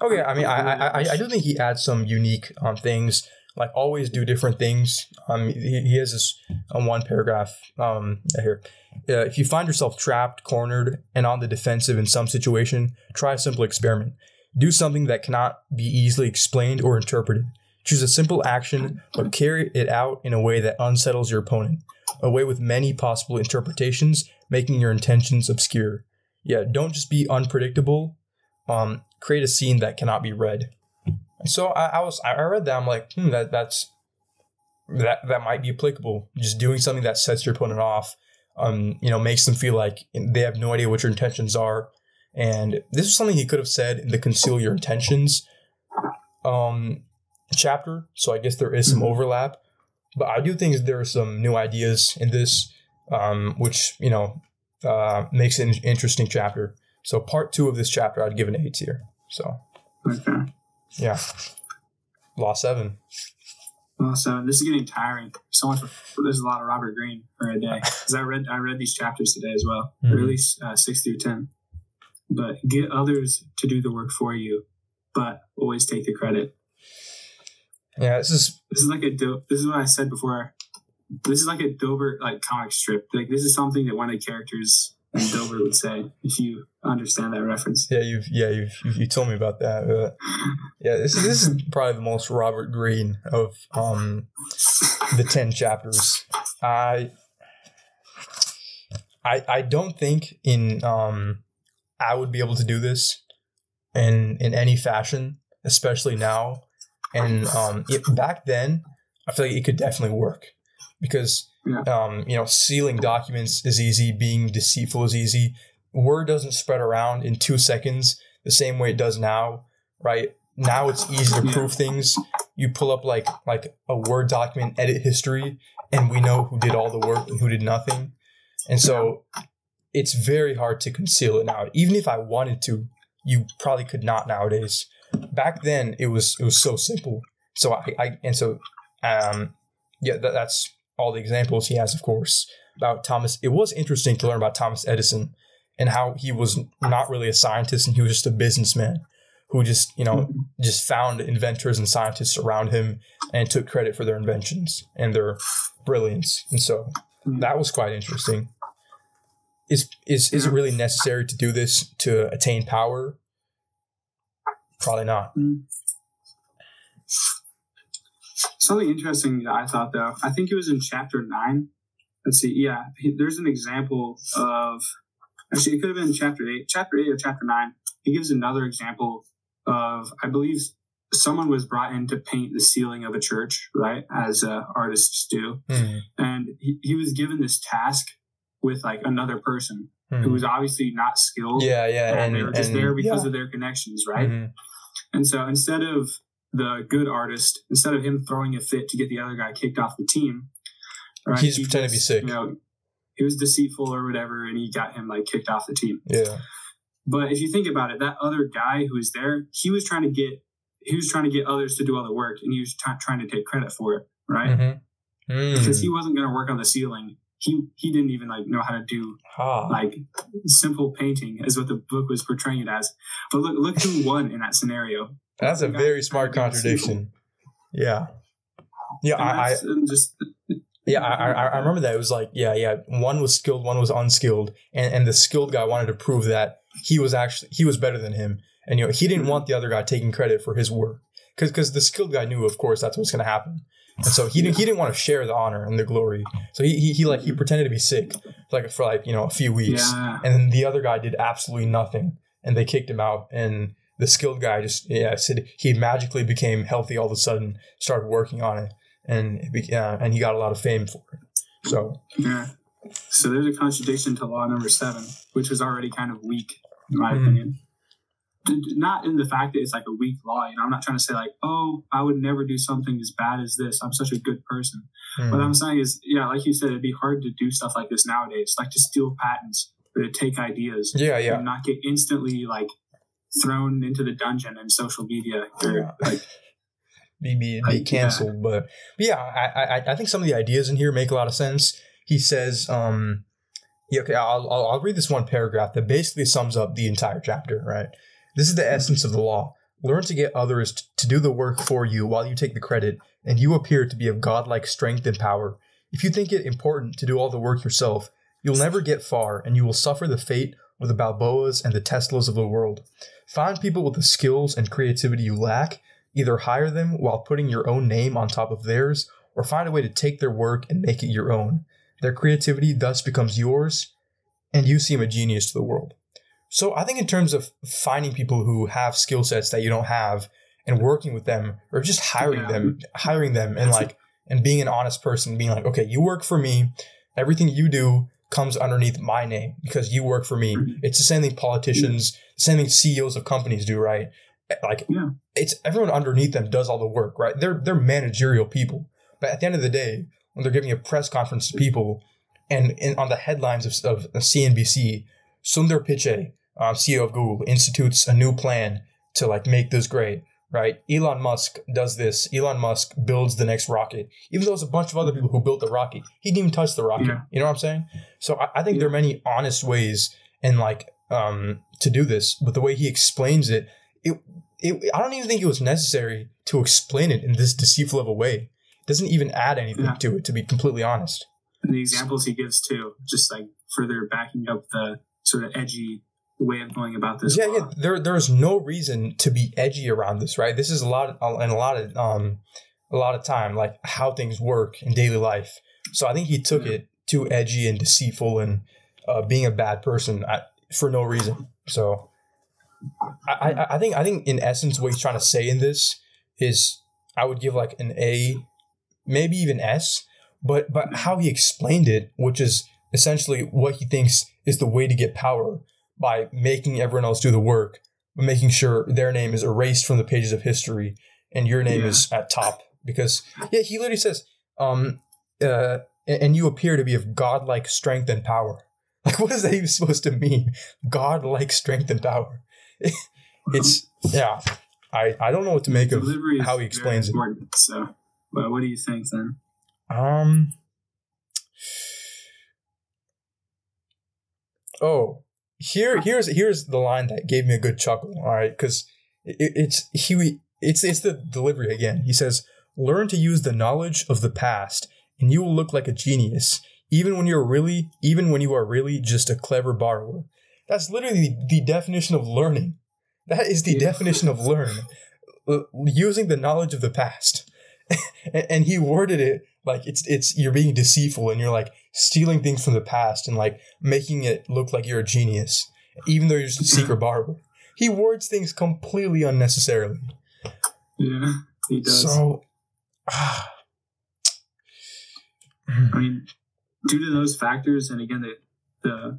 S1: Okay, I mean, I, I I I do think he adds some unique um things. Like always do different things. Um, he, he has this on one paragraph um here. Uh, if you find yourself trapped, cornered, and on the defensive in some situation, try a simple experiment. Do something that cannot be easily explained or interpreted. Choose a simple action, but carry it out in a way that unsettles your opponent. A way with many possible interpretations, making your intentions obscure. Yeah, don't just be unpredictable. Um, create a scene that cannot be read. And so I, I was I read that I'm like, hmm, that that's that that might be applicable. Just doing something that sets your opponent off, um, you know, makes them feel like they have no idea what your intentions are. And this is something he could have said in the conceal your intentions um chapter. So I guess there is some overlap. But I do think there are some new ideas in this, um, which, you know, uh, makes it an interesting chapter. So part two of this chapter, I'd give an A tier. So
S2: Okay.
S1: yeah, law seven.
S2: Law seven. this is getting tiring. So much. There's a lot of Robert Greene for a day [LAUGHS] because I read I read these chapters today as well,
S1: Mhm.
S2: or at least uh, six through ten. But get others to do the work for you, but always take the credit.
S1: Yeah, this is
S2: This is like a Do- this is what I said before. This is like a Dilbert like comic strip. Like this is something that one of the characters in Dilbert would say if you understand that reference.
S1: yeah you've yeah you've you, you told me about that. Uh, yeah, this is this is probably the most Robert Greene of um the ten chapters. I I I don't think in um I would be able to do this in in any fashion, especially now. And um it, back then, I feel like it could definitely work because
S2: Yeah.
S1: um you know sealing documents is easy, being deceitful is easy. Word doesn't spread around in two seconds the same way it does now, right? Now it's easy to prove things. You pull up like like a Word document, edit history, and we know who did all the work and who did nothing. And so it's very hard to conceal it now. Even if I wanted to, you probably could not nowadays. Back then it was it was so simple. So I, I and so um yeah that, that's all the examples he has of course about Thomas. It was interesting to learn about Thomas Edison and how he was not really a scientist and he was just a businessman who just you know [LAUGHS] just found inventors and scientists around him and took credit for their inventions and their brilliance. And so hmm. that was quite interesting. Is is is it really necessary to do this to attain power? Probably not. Hmm.
S2: Something interesting that I thought though, I think it was in chapter nine. Let's see, yeah, he- there's an example of actually it could have been chapter eight, chapter eight or chapter nine. He gives another example of I believe someone was brought in to paint the ceiling of a church, right, as uh, artists do,
S1: Hmm,
S2: and he, he was given this task with like another person
S1: hmm.
S2: who was obviously not skilled.
S1: Yeah, yeah,
S2: and,
S1: and,
S2: they were just
S1: and-
S2: there because
S1: yeah.
S2: of their connections, right?
S1: Mhm.
S2: And so instead of the good artist, instead of him throwing a fit to get the other guy kicked off the team, right,
S1: He's
S2: he
S1: pretending to be sick.
S2: You know, he was deceitful or whatever, and he got him like kicked off the team.
S1: Yeah,
S2: But if you think about it, that other guy who was there, he was trying to get he was trying to get others to do all the work, and he was t- trying to take credit for it, right?
S1: Mhm. Mm.
S2: Because he wasn't going to work on the ceiling. He he didn't even like know how to do
S1: Ah.
S2: like simple painting, is what the book was portraying it as. But look look who won in that scenario.
S1: That's a very smart
S2: trying to be deceitful.
S1: contradiction. Yeah. Yeah, I, I
S2: um, just [LAUGHS]
S1: yeah, I, I I remember that. It was like, yeah, yeah. One was skilled, one was unskilled, and and the skilled guy wanted to prove that he was actually he was better than him, and you know he didn't hmm. want the other guy taking credit for his work, because because the skilled guy knew, of course, that's what's going to happen, and so he didn't he didn't want to share the honor and the glory, so he he, he like he pretended to be sick, like for like you know a few weeks,
S2: yeah.
S1: and then the other guy did absolutely nothing, and they kicked him out, and the skilled guy just yeah said he magically became healthy all of a sudden, started working on it, and it be, uh, and he got a lot of fame for it. So
S2: Yeah. So there's a contradiction to law number seven, which was already kind of weak, in my
S1: Mhm.
S2: opinion. Not in the fact that it's like a weak law. You know, I'm not trying to say like, oh, I would never do something as bad as this. I'm such a good person.
S1: hmm,
S2: What I'm saying is, yeah, like you said, it'd be hard to do stuff like this nowadays, like to steal patents or to take ideas
S1: yeah, yeah,
S2: and not get instantly like thrown into the dungeon in social media or
S1: Yeah.
S2: like [LAUGHS]
S1: be be,
S2: Like,
S1: be
S2: yeah.
S1: canceled. But, but yeah, I, I I think some of the ideas in here make a lot of sense. He says, um, yeah, okay, I'll, I'll I'll read this one paragraph that basically sums up the entire chapter. Right, this is the essence of the law. Learn to get others t- to do the work for you while you take the credit, and you appear to be of godlike strength and power. If you think it important to do all the work yourself, you'll never get far, and you will suffer the fate of the Balboas and the Teslas of the world. Find people with the skills and creativity you lack, either hire them while putting your own name on top of theirs, or find a way to take their work and make it your own. Their creativity thus becomes yours, and you seem a genius to the world. So I think in terms of finding people who have skill sets that you don't have and working with them or just hiring
S2: Yeah.
S1: them, hiring them and like and being an honest person, being like, okay, you work for me, everything you do comes underneath my name because you work for me.
S2: Mhm.
S1: It's the same thing politicians, the same thing CEOs of companies do, right? Like
S2: Yeah.
S1: it's everyone underneath them does all the work, right? They're they're managerial people. But at the end of the day, when they're giving a press conference to people and in, on the headlines of, of CNBC, Sundar Pichai, um, CEO of Google, institutes a new plan to like make this great, right? Elon Musk does this. Elon Musk builds the next rocket, even though there's a bunch of other people who built the rocket. He didn't even touch the rocket.
S2: Yeah.
S1: You know what I'm saying? So I, I think
S2: Yeah.
S1: there are many honest ways and like um to do this, but the way he explains it, it, it I don't even think it was necessary to explain it in this deceitful of a way. It doesn't even add anything
S2: Yeah.
S1: to it, to be completely honest.
S2: And the examples he gives too, just like further backing up the sort of edgy way of going about this.
S1: yeah, yeah. There, there's no reason to be edgy around this, right? This is a lot, and a lot of, um, a lot of time, like how things work in daily life. So I think he took it too edgy and deceitful and uh, being a bad person at, for no reason. So I, I, I think, I think in essence, what he's trying to say in this is, I would give like an A, maybe even S. But but how he explained it, which is essentially what he thinks is the way to get power by making everyone else do the work, but making sure their name is erased from the pages of history and your name
S2: Yeah.
S1: is at top. Because [LAUGHS] yeah, he literally says, um, uh, and you appear to be of godlike strength and power. [LAUGHS] Like, what is that even supposed to mean? Godlike strength and power. [LAUGHS] It's yeah. I I don't know what to make of how he explains it.
S2: So, well, what do you think then?
S1: Um. Oh, here, here's here's the line that gave me a good chuckle. All right, because it, it's he, it's it's the delivery again. He says, "Learn to use the knowledge of the past, and you will look like a genius, even when you're really, even when you are really just a clever borrower." That's literally the, the definition of learning. That is the
S2: Yeah.
S1: definition of learn. Using the knowledge of the past. and, [LAUGHS] and he worded it like it's it's you're being deceitful and you're like stealing things from the past and like making it look like you're a genius even though you're just a secret barber. he words things completely unnecessarily
S2: Yeah, he does.
S1: so ah.
S2: I mean, due to those factors, and again, the the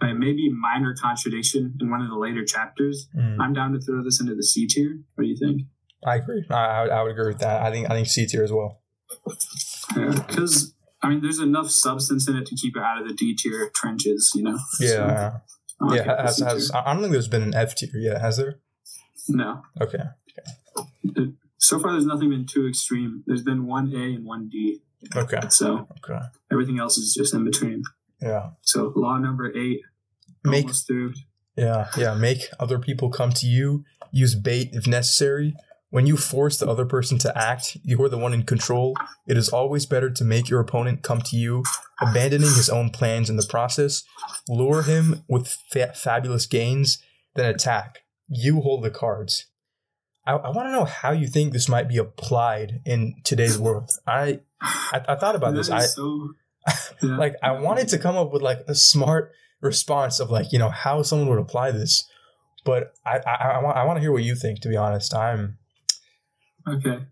S2: uh, maybe minor contradiction in one of the later chapters,
S1: Mm,
S2: I'm down to throw this into the C tier. What do you think?
S1: i agree I, I, would, I would agree with that i think i think c tier as well
S2: Because I mean, there's enough substance in it to keep it out of the D tier trenches. You know. [LAUGHS]
S1: Yeah
S2: like
S1: yeah has, has, i don't think there's been an f tier yet has there
S2: no.
S1: okay uh,
S2: So far, there's nothing been too extreme. There's been one A and one D.
S1: okay
S2: So
S1: okay
S2: everything else is just in between.
S1: yeah
S2: So law number eight,
S1: make
S2: almost through.
S1: Yeah, yeah. Make other people come to you. Use bait if necessary. When you force the other person to act, you are the one in control. It is always better to make your opponent come to you, abandoning his own plans in the process. Lure him with fa- fabulous gains, then attack. You hold the cards. I, I want to know how you think this might be applied in today's world. I I, I thought about
S2: That
S1: this. I
S2: so, [LAUGHS] yeah.
S1: like I wanted to come up with like a smart response of like you know how someone would apply this, but I I, I want I want to hear what you think. To be honest, I'm
S2: Okay.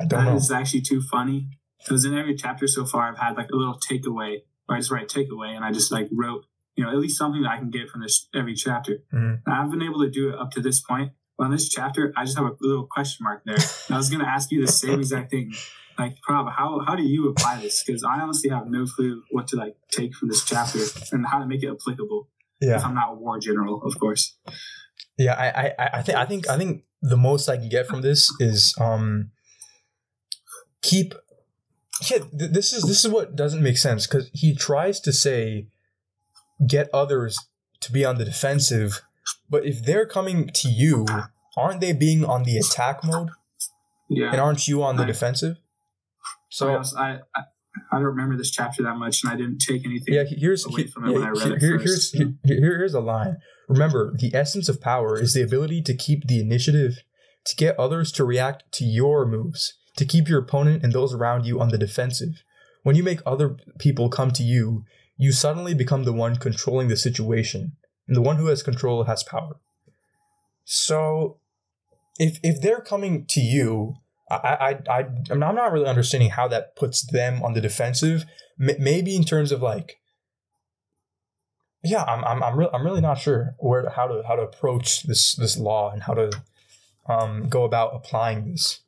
S1: I don't
S2: That
S1: know.
S2: is actually too funny. Because in every chapter so far, I've had like a little takeaway, or I just write takeaway, and I just like wrote, you know, at least something that I can get from this every chapter.
S1: Mhm.
S2: I've been able to do it up to this point. But on this chapter, I just have a little question mark there. And I was going to ask you the same exact thing. Like, Prab, how, how do you apply this? Because I honestly have no clue what to like take from this chapter and how to make it applicable. If
S1: Yeah,
S2: I'm not a war general, of course.
S1: yeah. I I I think I think I think the most I can get from this is um keep. Yeah, th- this is this is what doesn't make sense because he tries to say get others to be on the defensive, but if they're coming to you, aren't they being on the attack mode?
S2: Yeah.
S1: and aren't you on the
S2: Right.
S1: defensive?
S2: So I, I I don't remember this chapter that much, and I didn't take anything.
S1: yeah, here's
S2: away
S1: he-
S2: from it when I read
S1: here- here's here- here's a line. Remember, the essence of power is the ability to keep the initiative, to get others to react to your moves, to keep your opponent and those around you on the defensive. When you make other people come to you, you suddenly become the one controlling the situation, and the one who has control has power. So, if if they're coming to you, I I I I'm not- really understanding how that puts them on the defensive. Maybe in terms of like, yeah, I'm I'm I'm, re- I'm really not sure where to, how to how to approach this this law and how to um go about applying this.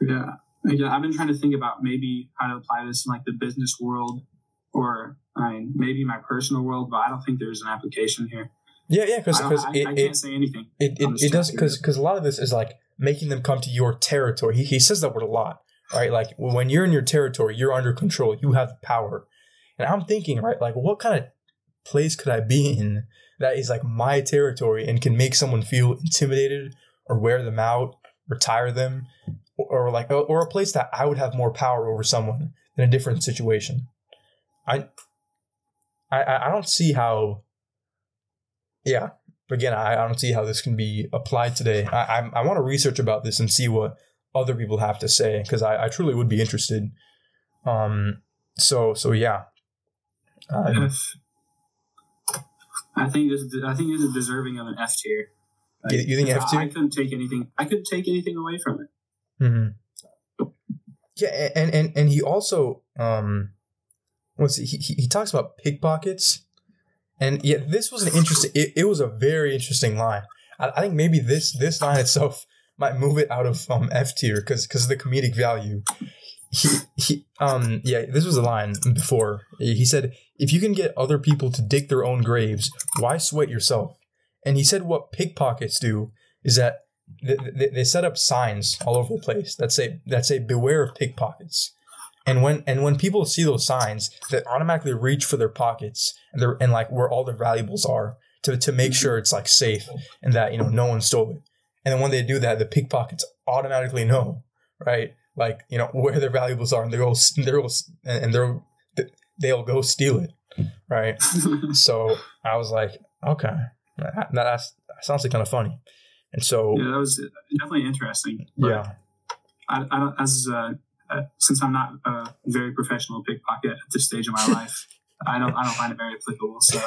S2: Yeah. yeah. I've been trying to think about maybe how to apply this in like the business world or I mean, maybe my personal world, but I don't think there's an application here.
S1: Yeah, yeah, because because
S2: I,
S1: it,
S2: I
S1: it,
S2: can't say anything.
S1: it, it, it does because because a lot of this is like making them come to your territory. He, he says that word a lot, right? Like when you're in your territory, you're under control. You have power. And I'm thinking, right, like what kind of place could I be in that is like my territory and can make someone feel intimidated or wear them out or tire them, or, or like or a place that I would have more power over someone in a different situation. I I I don't see how. Yeah, again, I, I don't see how this can be applied today. I I, I want to research about this and see what other people have to say because I, I truly would be interested. Um. So so yeah. Um,
S2: F. I think this. I think this is deserving of an F tier.
S1: You- you think F tier?
S2: I, I couldn't take anything. I couldn't take anything away from it.
S1: mhm. Yeah, and and and he also um, what's he he, he talks about pickpockets, and yeah, this was an interesting. It, it was a very interesting line. I, I think maybe this this line itself might move it out of um F tier because because of the comedic value. He he um yeah, this was a line before. He said, "If you can get other people to dig their own graves, why sweat yourself?" And he said, "What pickpockets do is that." They, they, they set up signs all over the place that say that say beware of pickpockets and when and when people see those signs they automatically reach for their pockets and they're and like where all their valuables are to, to make sure it's like safe and that you know no one stole it and then when they do that the pickpockets automatically know right like you know [LAUGHS] where their valuables are and they'll [LAUGHS] they'll and they'll they'll go steal it right [LAUGHS] so i was like okay that, that's, that sounds like kind of funny and so
S2: yeah, that was definitely interesting. But
S1: yeah
S2: I, I don't, as uh, uh, since I'm not a very professional pickpocket at this stage of my life, I don't I don't find it very applicable. So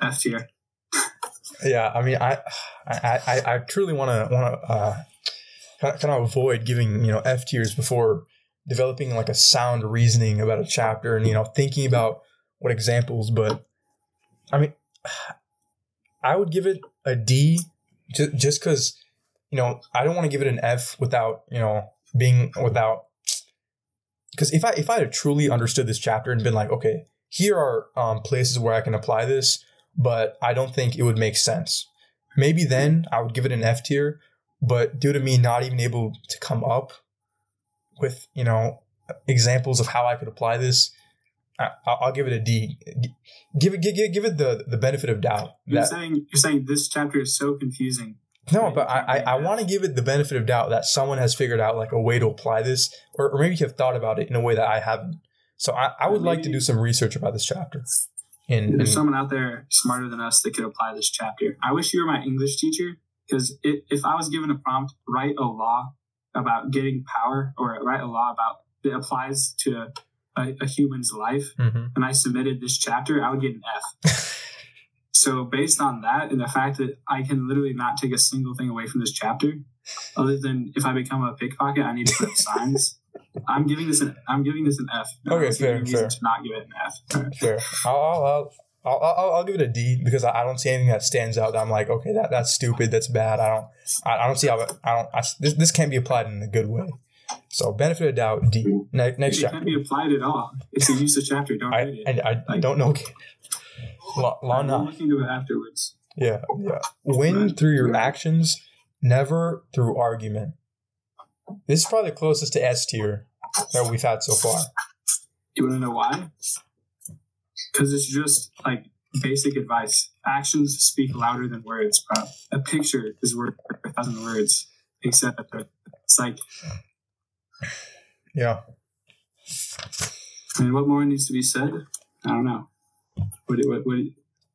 S2: F tier.
S1: yeah i mean i i i, I truly want to want to uh kind kind avoid giving you know f tiers before developing like a sound reasoning about a chapter and you know thinking about what examples but i mean [SIGHS] i would give it a d ju- just because you know i don't want to give it an f without you know being without [SNIFFS] because if i if i had truly understood this chapter and been like okay here are um, places where i can apply this but I don't think it would make sense. Maybe then I would give it an F tier, but due to me not even able to come up with you know examples of how I could apply this, I, I'll I'll give it a D. Give it give, give give it the the benefit of doubt.
S2: You're
S1: That,
S2: saying you're saying this chapter is so confusing.
S1: no, but I I, I want to give it the benefit of doubt that someone has figured out like a way to apply this, or, or maybe have thought about it in a way that I haven't. So I, I would like to do some research about this chapter. And
S2: There's
S1: in-
S2: someone out there smarter than us that could apply this chapter. I wish you were my English teacher because if I was given a prompt, write a law about getting power or write a law about that applies to a, a human's life,
S1: Mhm.
S2: and I submitted this chapter, I would get an F. [LAUGHS] so based on that and the fact that I can literally not take a single thing away from this chapter, other than if I become a pickpocket, I need to put up signs. [LAUGHS] I'm giving this an I'm giving this an F.
S1: Okay, fair, fair.
S2: To not give it an F.
S1: Fair. I'll, I'll, I'll, I'll, I'll, give it a D because I I don't see anything that stands out that I'm like, okay, that, that's stupid. That's bad. I don't, I, I don't see how, it- I don't, I, this, this can't be applied in a good way. So benefit of doubt, D. Ne- next
S2: it
S1: chapter.
S2: can't be applied at all. It's a useless chapter. Don't
S1: I,
S2: read it.
S1: I, I, I don't know. Law, law
S2: I'll
S1: not.
S2: look into it afterwards.
S1: Yeah, yeah. Win through your actions, never through argument. This is probably the closest to S tier that we've had so far.
S2: You want to know why? Because it's just like basic advice. Actions speak louder than words, bro. A picture is worth a thousand words. Except that it's like,
S1: Yeah.
S2: I mean, what more needs to be said? I don't know. What? do- What?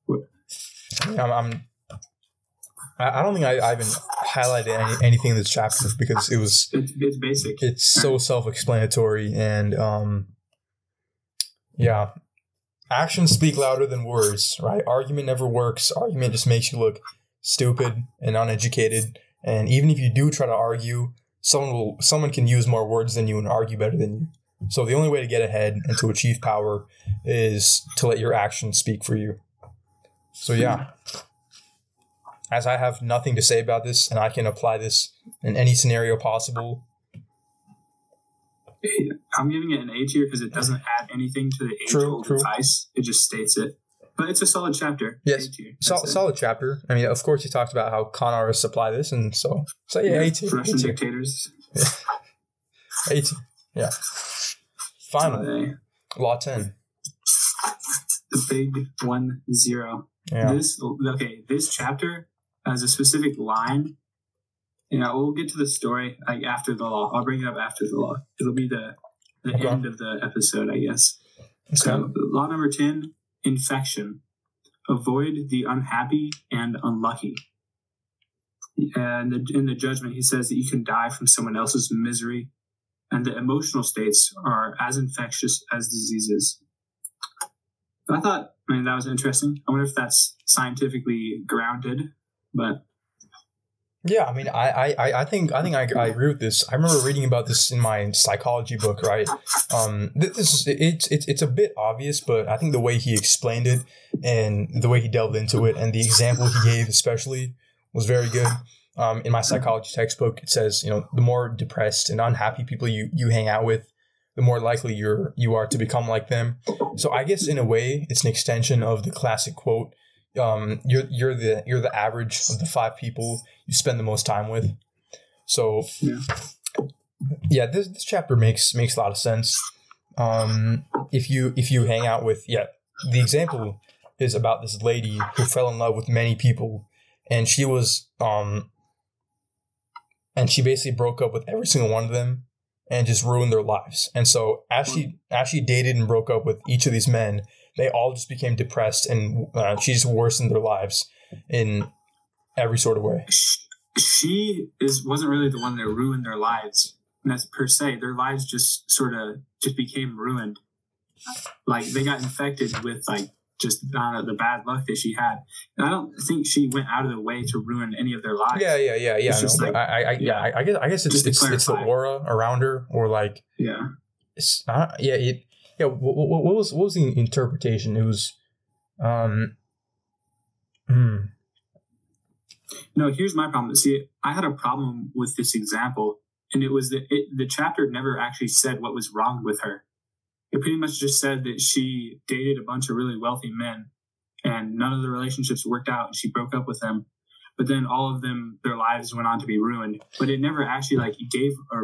S2: what
S1: I'm, I'm I I don't think I, I even highlighted any, anything in this chapter because it was
S2: it's, it's basic.
S1: it's so self-explanatory and um yeah actions speak louder than words right? Argument never works. Argument just makes you look stupid and uneducated. And even if you do try to argue someone will someone can use more words than you and argue better than you. So the only way to get ahead and to achieve power is to let your actions speak for you. So yeah. As i have nothing to say about this and i can apply this in any scenario possible
S2: I'm giving it an A tier because it doesn't add anything to the age
S1: True,
S2: old
S1: true.
S2: advice. It just states it. But it's a solid chapter.
S1: Yes. Sol- solid chapter. I mean, of course, he talks about how con artists supply this, and so so yeah, A tier,
S2: Russian dictators. [LAUGHS]
S1: A tier. Yeah. Final law ten.
S2: The big one zero.
S1: Yeah.
S2: This okay. This chapter has a specific line. You know, we'll get to the story like after the law. I'll bring it up after the law. It'll be the the
S1: Okay.
S2: end of the episode, I guess.
S1: Okay.
S2: So, law number 10 infection. Avoid the unhappy and unlucky. And the, in the judgment, he says that you can die from someone else's misery, and the emotional states are as infectious as diseases. I thought, I mean, that was interesting. I wonder if that's scientifically grounded, but
S1: Yeah, I mean, I, I, I- think, I think I, I agree with this. I remember reading about this in my psychology book, right? Um, this is it's it's it's a bit obvious, but I think the way he explained it and the way he delved into it and the example he gave, especially, was very good. Um, in my psychology textbook, it says, you know, the more depressed and unhappy people you you hang out with, the more likely you're you are to become like them. So I guess in a way, it's an extension of the classic quote. Um, you're you're the you're the average of the five people you spend the most time with. So
S2: Yeah.
S1: yeah, this this chapter makes makes a lot of sense. Um, if you if you hang out with yeah, the example is about this lady who fell in love with many people, and she was um, and she basically broke up with every single one of them, and just ruined their lives. And so as she as she dated and broke up with each of these men, they all just became depressed, and uh, she just worsened their lives in every sort of way.
S2: she is wasn't really the one that ruined their lives. And that's per se. Their lives just sort of just became ruined. Like they got infected with like just uh, the bad luck that she had. And I don't think she went out of the way to ruin any of their lives.
S1: Yeah, yeah, yeah, yeah. No,
S2: like-
S1: I, I, yeah,
S2: yeah.
S1: I, guess, I guess it's
S2: Just
S1: it's, it's the aura around her, or like
S2: Yeah.
S1: it's not. Yeah, it. Yeah. What, what, what was what was the interpretation? It was, um, hmm.
S2: No, here's my problem. See, I had a problem with this example, and it was that it, the chapter never actually said what was wrong with her. It pretty much just said that she dated a bunch of really wealthy men, and none of the relationships worked out, and she broke up with them. But then all of them, their lives went on to be ruined. But it never actually like gave a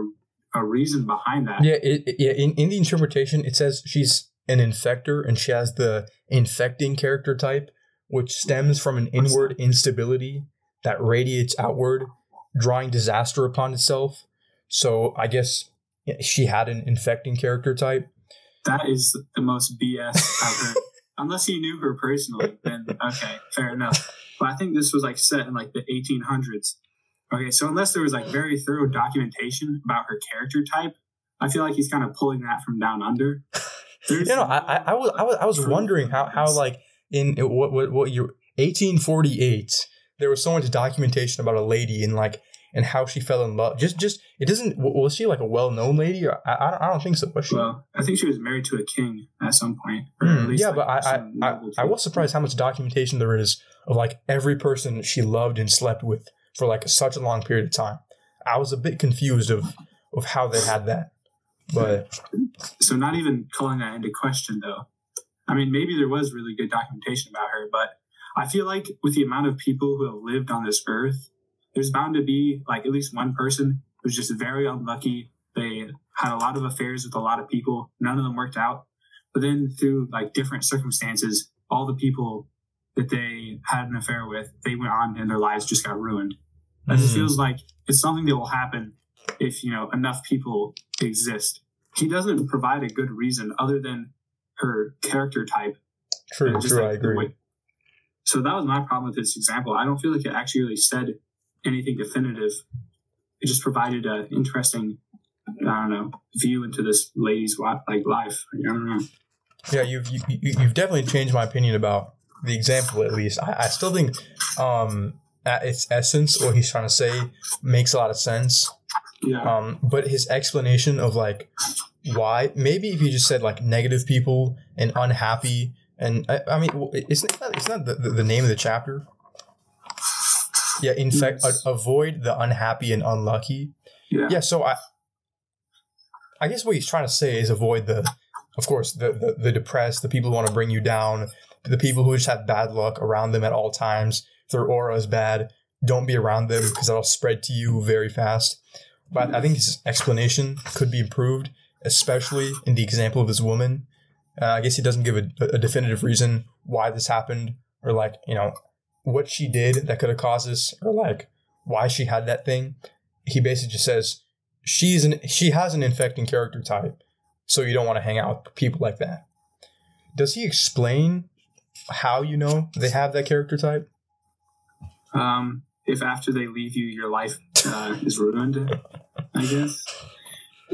S2: a reason behind that.
S1: Yeah, it, yeah. In, in the interpretation, it says she's an infector, and she has the infecting character type, which stems from an inward instability that radiates outward, drawing disaster upon itself. So I guess she had an infecting character type.
S2: That is the most BS I've heard. [LAUGHS] Unless you knew her personally, then okay, fair enough. But I think this was like set in like the 1800s. Okay, so unless there was like very thorough documentation about her character type, I feel like he's kind of pulling that from down under. [LAUGHS]
S1: You know, I, I, I was I was I was wondering how how like in what what what year 1848 there was so much documentation about a lady and like and how she fell in love. Just just it doesn't was she like a well known lady? Or, I I don't, I don't think so. Was she?
S2: well, I think she was married to a king at some point. or at hmm, least,
S1: yeah,
S2: like,
S1: but I I, I. I was surprised how much documentation there is of like every person she loved and slept with for like such a long period of time. I was a bit confused of of how they had that, but
S2: so not even calling that into question though. I mean maybe there was really good documentation about her but i feel like with the amount of people who have lived on this earth there's bound to be like at least one person who's just very unlucky. They had a lot of affairs with a lot of people. None of them worked out. But then through like different circumstances all the people that they had an affair with they went on and their lives just got ruined it just
S1: Mm.
S2: feels like it's something that will happen if you know enough people exist he doesn't provide a good reason other than her character type.
S1: true, true,
S2: like,
S1: I agree.
S2: way- So that was my problem with this example. I don't feel like it actually really said anything definitive. It just provided an interesting, I don't know, view into this lady's like life. I don't know.
S1: Yeah, you've you, you- you've definitely changed my opinion about the example. At least I, I still think, um, at its essence, what he's trying to say makes a lot of sense.
S2: Yeah,
S1: Um, but his explanation of like why, maybe if you just said like negative people and unhappy, and I, I mean, it's not it's not the, the, the name of the chapter. Yeah, in fact,
S2: Yes.
S1: a- avoid the unhappy and unlucky.
S2: yeah,
S1: Yeah, so I I guess what he's trying to say is avoid the of course, the, the, the depressed, the people who want to bring you down, the people who just have bad luck around them at all times. Their aura is bad, don't be around them because that'll spread to you very fast. But I think his explanation could be improved, especially in the example of this woman. Uh, I guess he doesn't give a, a definitive reason why this happened or like, you know, what she did that could have caused this or like why she had that thing. He basically just says she's an she has an infecting character type, so you don't want to hang out with people like that. Does he explain how you know they have that character type?
S2: Um, if after they leave you, your life uh, is ruined, I guess.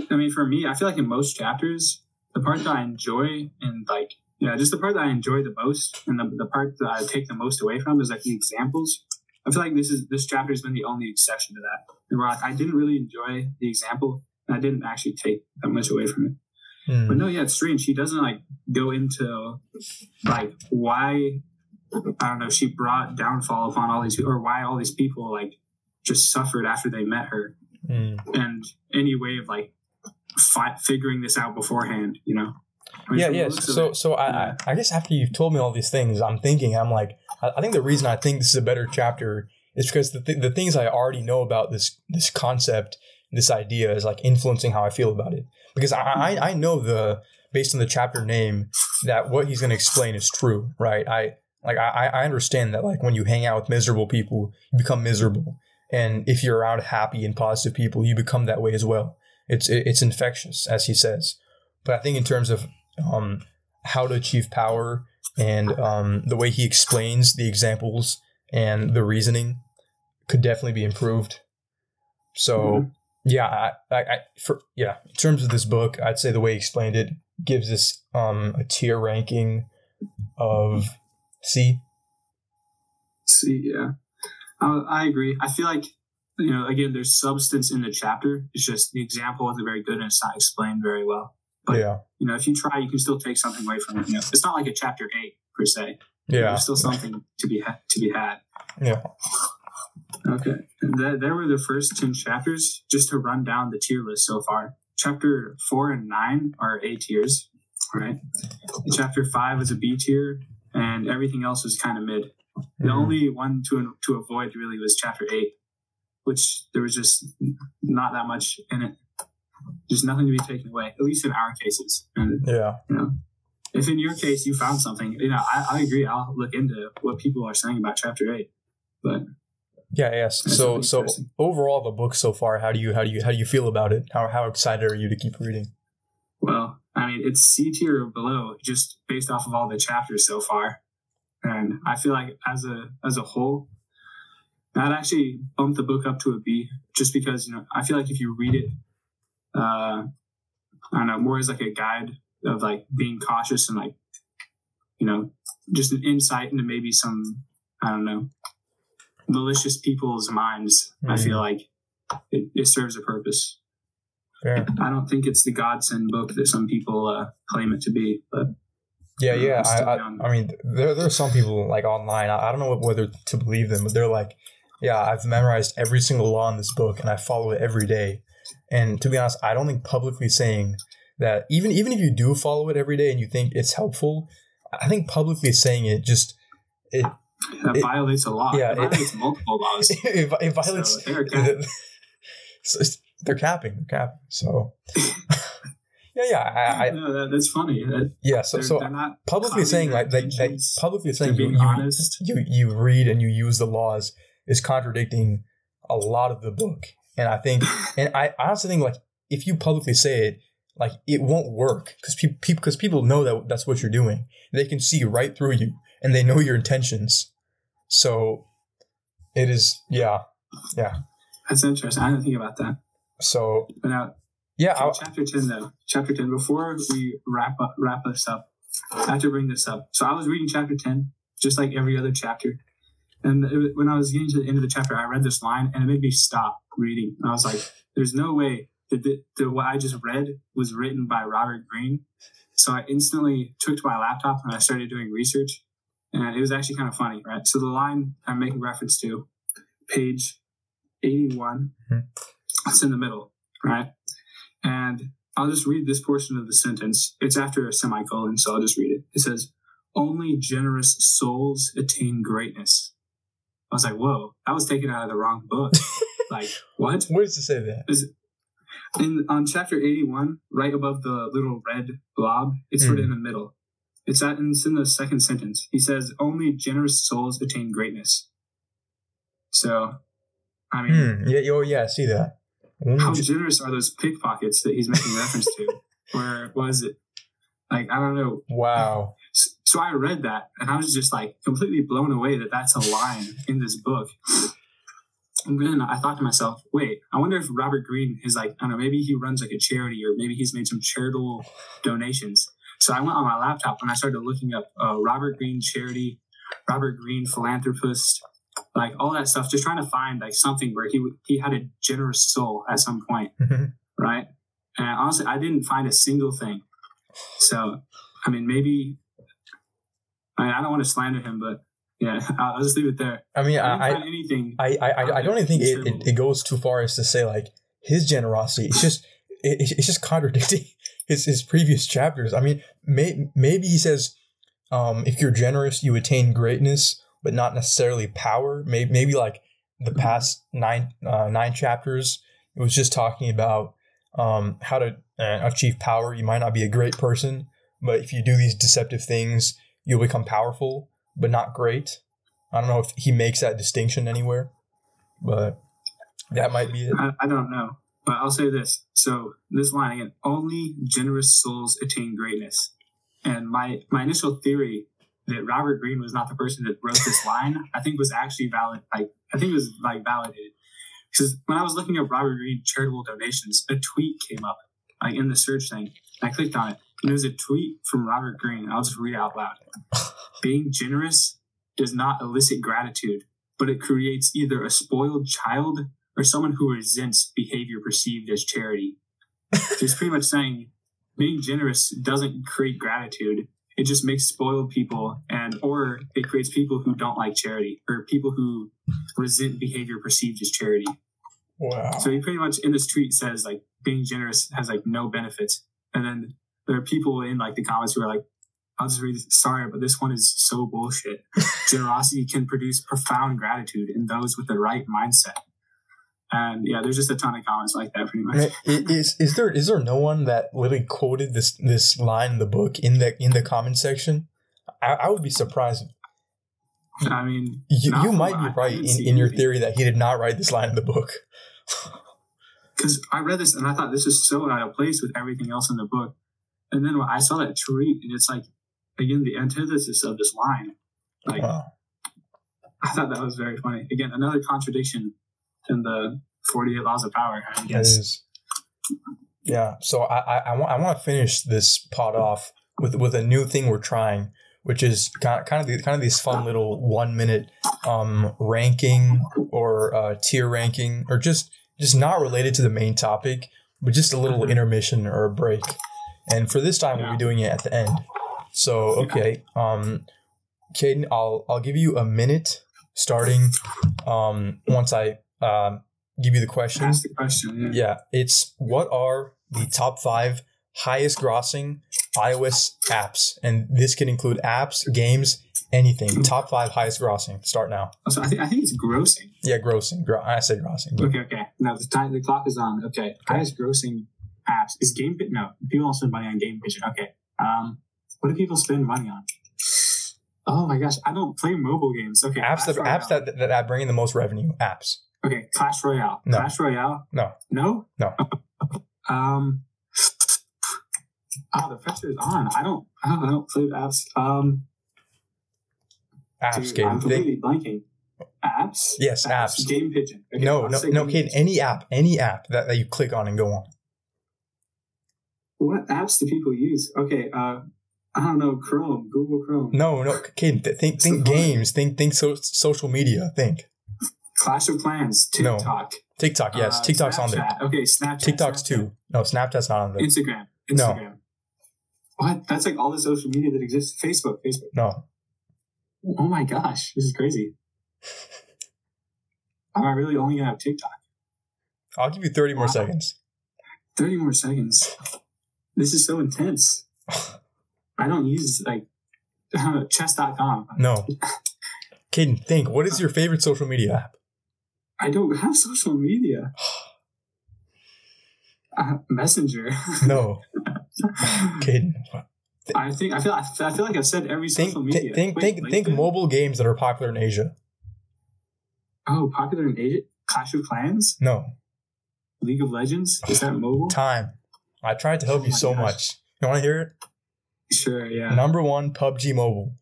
S2: I mean, for me, I feel like in most chapters, the part that I enjoy and like, yeah, just the part that I enjoy the most and the, the part that I take the most away from is like the examples. I feel like this is this chapter has been the only exception to that. Where like, I didn't really enjoy the example, and I didn't actually take that much away from it.
S1: Hmm.
S2: But no, yeah, it's strange. She doesn't like go into like why I don't know. She brought downfall upon all these, people, or why all these people like just suffered after they met her,
S1: Hmm.
S2: and any way of like fi- figuring this out beforehand. You know? I mean,
S1: yeah,
S2: from the
S1: yes.
S2: looks of
S1: So, so I, I, I guess after you've told me all these things, I'm thinking, I'm like, I, I think the reason I think this is a better chapter is because the th- the things I already know about this this concept, this idea, is like influencing how I feel about it. Because I, I, I know the based on the chapter name that what he's going to explain is true, right? I like I, I understand that like when you hang out with miserable people, you become miserable, and if you're around happy and positive people, you become that way as well. It's it's infectious, as he says. But I think in terms of um, how to achieve power and um, the way he explains the examples and the reasoning could definitely be improved. So
S2: Mhm.
S1: yeah, I, I, I for yeah, in terms of this book, I'd say the way he explained it gives this um, a tier ranking of C.
S2: See, yeah, I, I agree. I feel like you know, again, there's substance in the chapter. It's just the example wasn't very good and it's not explained very well. But-
S1: yeah,
S2: You know, if you try, you can still take something away from it. You know, it's not like a chapter eight per se.
S1: yeah,
S2: There's still something to be ha- to be had.
S1: yeah.
S2: Okay, and that, there were the first ten chapters. Just to run down the tier list so far. Chapter four and nine are A tiers, right? Chapter five is a B tier, and everything else was kind of mid. The
S1: Mhm.
S2: only one to to avoid really was chapter eight, which there was just not that much in it. There's nothing to be taken away, at least in our cases. And
S1: yeah.
S2: you know, if in your case you found something, you know, I, I agree. I'll look into what people are saying about chapter eight. But
S1: Yeah, yes. So, so overall, the book so far, how do you, how do you, how do you feel about it? How, how excited are you to keep reading?
S2: well, I mean, it's C tier or below, just based off of all the chapters so far. And I feel like as a as a whole, I'd actually bump the book up to a B, just because you know I feel like if you read it, uh, I don't know, more as like a guide of like being cautious and like, you know, just an insight into maybe some I don't know malicious people's minds. I
S1: Mhm.
S2: feel like it, it serves a purpose.
S1: Fair.
S2: I don't think it's the godsend book that some people uh, claim it to be, but
S1: Yeah, yeah. I, I. I mean, there, there are some people like online. I, I don't know whether to believe them, but they're like, yeah, I've memorized every single law in this book and I follow it every day. And to be honest, I don't think publicly saying that even even if you do follow it every day and you think it's helpful, I think publicly saying it just it
S2: that
S1: It-
S2: violates a law.
S1: yeah,
S2: it
S1: it-
S2: violates multiple laws. [LAUGHS]
S1: it, it violates. [LAUGHS]
S2: So
S1: so they're capping. They're capping. So [LAUGHS] yeah, yeah, I, I
S2: no, that, that's funny. That
S1: yeah. So
S2: they're,
S1: so
S2: they're not
S1: publicly saying like they,
S2: intentions.
S1: publicly saying you,
S2: honest.
S1: you you read and you use the laws is contradicting a lot of the book and i think [LAUGHS] and i, I also think like if you publicly say it like it won't work because people because people know that that's what you're doing they can see right through you and they know your intentions so it is yeah yeah
S2: That's interesting. I didn't think about that.
S1: So
S2: now,
S1: yeah
S2: chapter ten though. Chapter ten. Before we wrap up, wrap this up, I have to bring this up. So I was reading chapter ten, just like every other chapter. And it, when I was getting to the end of the chapter, I read this line, and it made me stop reading. And I was like, "There's no way that, the, that what I just read was written by Robert Greene." So I instantly took to my laptop and I started doing research, and it was actually kind of funny, right? So the line I'm making reference to, page eighty-one,
S1: Mhm.
S2: It's in the middle, right? And I'll just read this portion of the sentence. It's after a semicolon, so I'll just read it. It says, Only generous souls attain greatness. I was like, whoa, that was taken out of the wrong book. [LAUGHS] like, what?
S1: Where does it say that?
S2: In on chapter 81, right above the little red blob, it's sort of in the middle. It's at it's in the second sentence. He says, Only generous souls attain greatness. So I mean
S1: Hmm. Yeah. Oh, yeah. I see that.
S2: How generous are those pickpockets that he's making reference to? [LAUGHS] Or was it? Like, I don't know.
S1: wow.
S2: S- So I read that and I was just like completely blown away that that's a line in this book. And then I thought to myself, wait, I wonder if Robert Greene is like, I don't know, maybe he runs like a charity or maybe he's made some charitable donations. So I went on my laptop and I started looking up uh, Robert Greene charity, Robert Greene philanthropist, like all that stuff, just trying to find like something where he he had a generous soul at some point
S1: Mhm.
S2: right? And honestly, I didn't find a single thing. So, I mean, maybe I, mean, I don't want to slander him, but yeah, [LAUGHS] I'll, I'll just leave it there.
S1: I mean,
S2: I
S1: I,
S2: anything.
S1: I, I, I, I don't even think it, it, it goes too far as to say like his generosity. It's just it, it's just contradicting [LAUGHS] his his previous chapters. I mean, may, maybe he says, um, if you're generous, you attain greatness, but not necessarily power. Maybe maybe like the past nine uh, nine chapters, it was just talking about um, how to uh, achieve power. You might not be a great person, but if you do these deceptive things, you'll become powerful, but not great. I don't know if he makes that distinction anywhere, but that might be it.
S2: I, I don't know, but I'll say this. So this line again: only generous souls attain greatness. And my my initial theory that Robert Greene was not the person that wrote this line, [LAUGHS] I think was actually valid. Like I think it was like validated because when I was looking up Robert Greene charitable donations, a tweet came up like in the search thing. I clicked on it, and it was a tweet from Robert Greene. I'll just read it out loud. [LAUGHS] Being generous does not elicit gratitude, but it creates either a spoiled child or someone who resents behavior perceived as charity. [LAUGHS] He's pretty much saying being generous doesn't create gratitude. It just makes spoiled people and or it creates people who don't like charity or people who resent behavior perceived as charity.
S1: Wow.
S2: So he pretty much in this tweet says like being generous has like no benefits. And then there are people in like the comments who are like, I'll just read this. Sorry, but this one is so bullshit. [LAUGHS] Generosity can produce profound gratitude in those with the right mindset. And yeah, there's just a ton of comments like that pretty much.
S1: Is is there is there no one that literally quoted this this line in the book in the in the comment section? I, I would be surprised.
S2: I mean,
S1: You, you might be right in, in your
S2: anything.
S1: theory that he did not write this line in the book. [LAUGHS]
S2: because I read this and I thought this is so out of place with everything else in the book. And then when I saw that tweet, and it's like, again, the antithesis of this line. Like,
S1: Wow.
S2: I thought that was very funny. Again, another contradiction in the 48 Laws of Power, I guess.
S1: Yeah. So I I, I want I want to finish this pod off with with a new thing we're trying, which is kind of, kind of the, kind of these fun little one minute um ranking or uh, tier ranking or just just not related to the main topic, but just a little
S2: Mhm.
S1: intermission or a break. And for this time, we'll be doing it at the end. So okay, um, Kaden, I'll I'll give you a minute starting um once I um give you the question.
S2: Ask the question. Yeah.
S1: Yeah, it's what are the top five highest grossing iOS apps? And this can include apps, games, anything. Top five highest grossing. Start now.
S2: So I think, I think it's grossing.
S1: Yeah, grossing. Gro- I said grossing. But
S2: Okay, okay. Now the time the clock is on. Okay. Highest grossing apps is Game Pigeon. No, people don't spend money on Game Pigeon. Okay. Um, what do people spend money on? Oh my gosh, I don't play mobile games. Okay.
S1: apps that apps that, that, that bring in the most revenue. Apps.
S2: Okay, Clash Royale.
S1: No.
S2: Clash Royale.
S1: No.
S2: No.
S1: No. [LAUGHS]
S2: Um. Oh, the pressure is on. I don't. I don't, I don't play apps. Um.
S1: Apps,
S2: dude, I'm
S1: Kaden. Think-
S2: completely blanking. Apps.
S1: Yes, apps.
S2: Game Pigeon. Okay,
S1: no, no, no,
S2: kid.
S1: Any app, any app that, that you click on and go on.
S2: What apps do people use? Okay. Uh. I don't know. Chrome. Google Chrome.
S1: No, no, th- Think, think games. Think, think so, social media. Think
S2: Clash of Clans.
S1: No.
S2: TikTok.
S1: TikTok. Yes,
S2: uh,
S1: TikTok's on there.
S2: Okay, Snapchat.
S1: TikTok's
S2: Snapchat.
S1: too. No, Snapchat's not on there.
S2: Instagram.
S1: No.
S2: Instagram. What? That's like all the social media that exists. Facebook. Facebook.
S1: No.
S2: Oh my gosh, this is crazy. [LAUGHS] Am I really only gonna have TikTok?
S1: I'll give you thirty more seconds.
S2: Thirty more seconds. This is so intense. [LAUGHS] I don't use like [LAUGHS] chess.com.
S1: No. Kaden, think. What is your favorite social media app?
S2: I don't have social media. Uh, Messenger.
S1: No. [LAUGHS] Kaden.
S2: I think I feel I feel, like I've said every
S1: Think
S2: social
S1: think
S2: media.
S1: think
S2: Wait,
S1: think, think mobile games that are popular in Asia.
S2: Oh, popular in Asia. Clash of Clans,
S1: No.
S2: League of Legends. Is that [SIGHS] mobile?
S1: Time. I tried to help
S2: Oh
S1: you so
S2: gosh.
S1: much. You want to hear it?
S2: Sure, yeah.
S1: Number one, PUBG Mobile.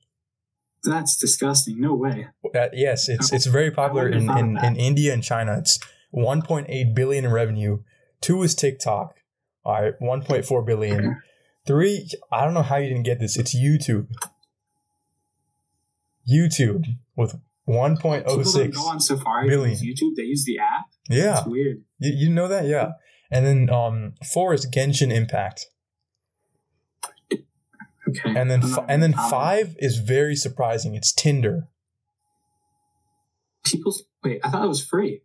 S2: That's disgusting. No way.
S1: Uh, yes, it's it's very popular in, in, in India and China. It's 1.8 billion in revenue. Two is TikTok. All right, 1.4 billion. Three, I don't know how you didn't get this. It's YouTube. YouTube with
S2: People
S1: 1.06.
S2: go on Safari
S1: billion.
S2: YouTube. They use the app.
S1: Yeah,
S2: It's weird.
S1: you, you know that? Yeah. And then um four is Genshin Impact.
S2: Okay.
S1: And then
S2: I'm
S1: fi-
S2: not
S1: and then
S2: gonna
S1: five is very surprising. It's Tinder.
S2: People wait. I thought it was free.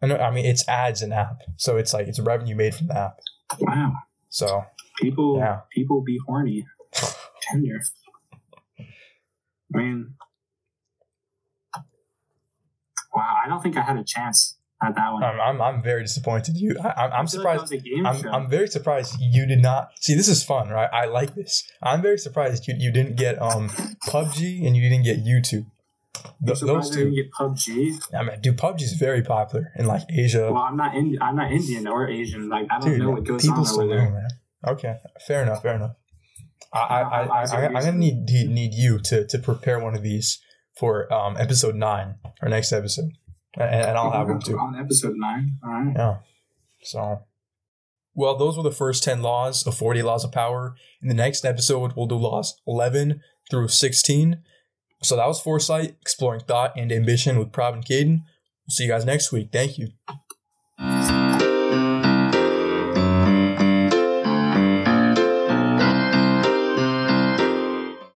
S1: I know, I mean, it's ads and app, so it's like it's revenue made from the app.
S2: Wow.
S1: So
S2: People.
S1: Yeah.
S2: People be horny. Tender. I mean. Wow. I don't think I had a chance at that one.
S1: I'm I'm, I'm very disappointed. You, I, I'm, I'm
S2: like
S1: surprised.
S2: game
S1: I'm. I'm very surprised you did not see. This is fun, right? I like this. I'm very surprised you, you didn't get um PUBG and you didn't get YouTube. Th- those two.
S2: get PUBG.
S1: I mean, dude, PUBG is very popular in like Asia.
S2: Well, I'm not in, I'm not Indian or Asian. Like I don't
S1: dude,
S2: know what goes
S1: people
S2: on
S1: still
S2: over there.
S1: man. Okay, fair enough. Fair enough. I I, I, I,
S2: Eyes are
S1: I, I'm gonna need need you to to prepare one of these for um episode nine, our next episode, and, and I'll have them too.
S2: on episode nine. All right.
S1: Yeah. So, well, those were the first 10 laws of 40 laws of power. In the next episode, we'll do laws 11 through 16. So that was Foresight, exploring thought and ambition with Prab and Kaden. We'll see you guys next week. Thank you.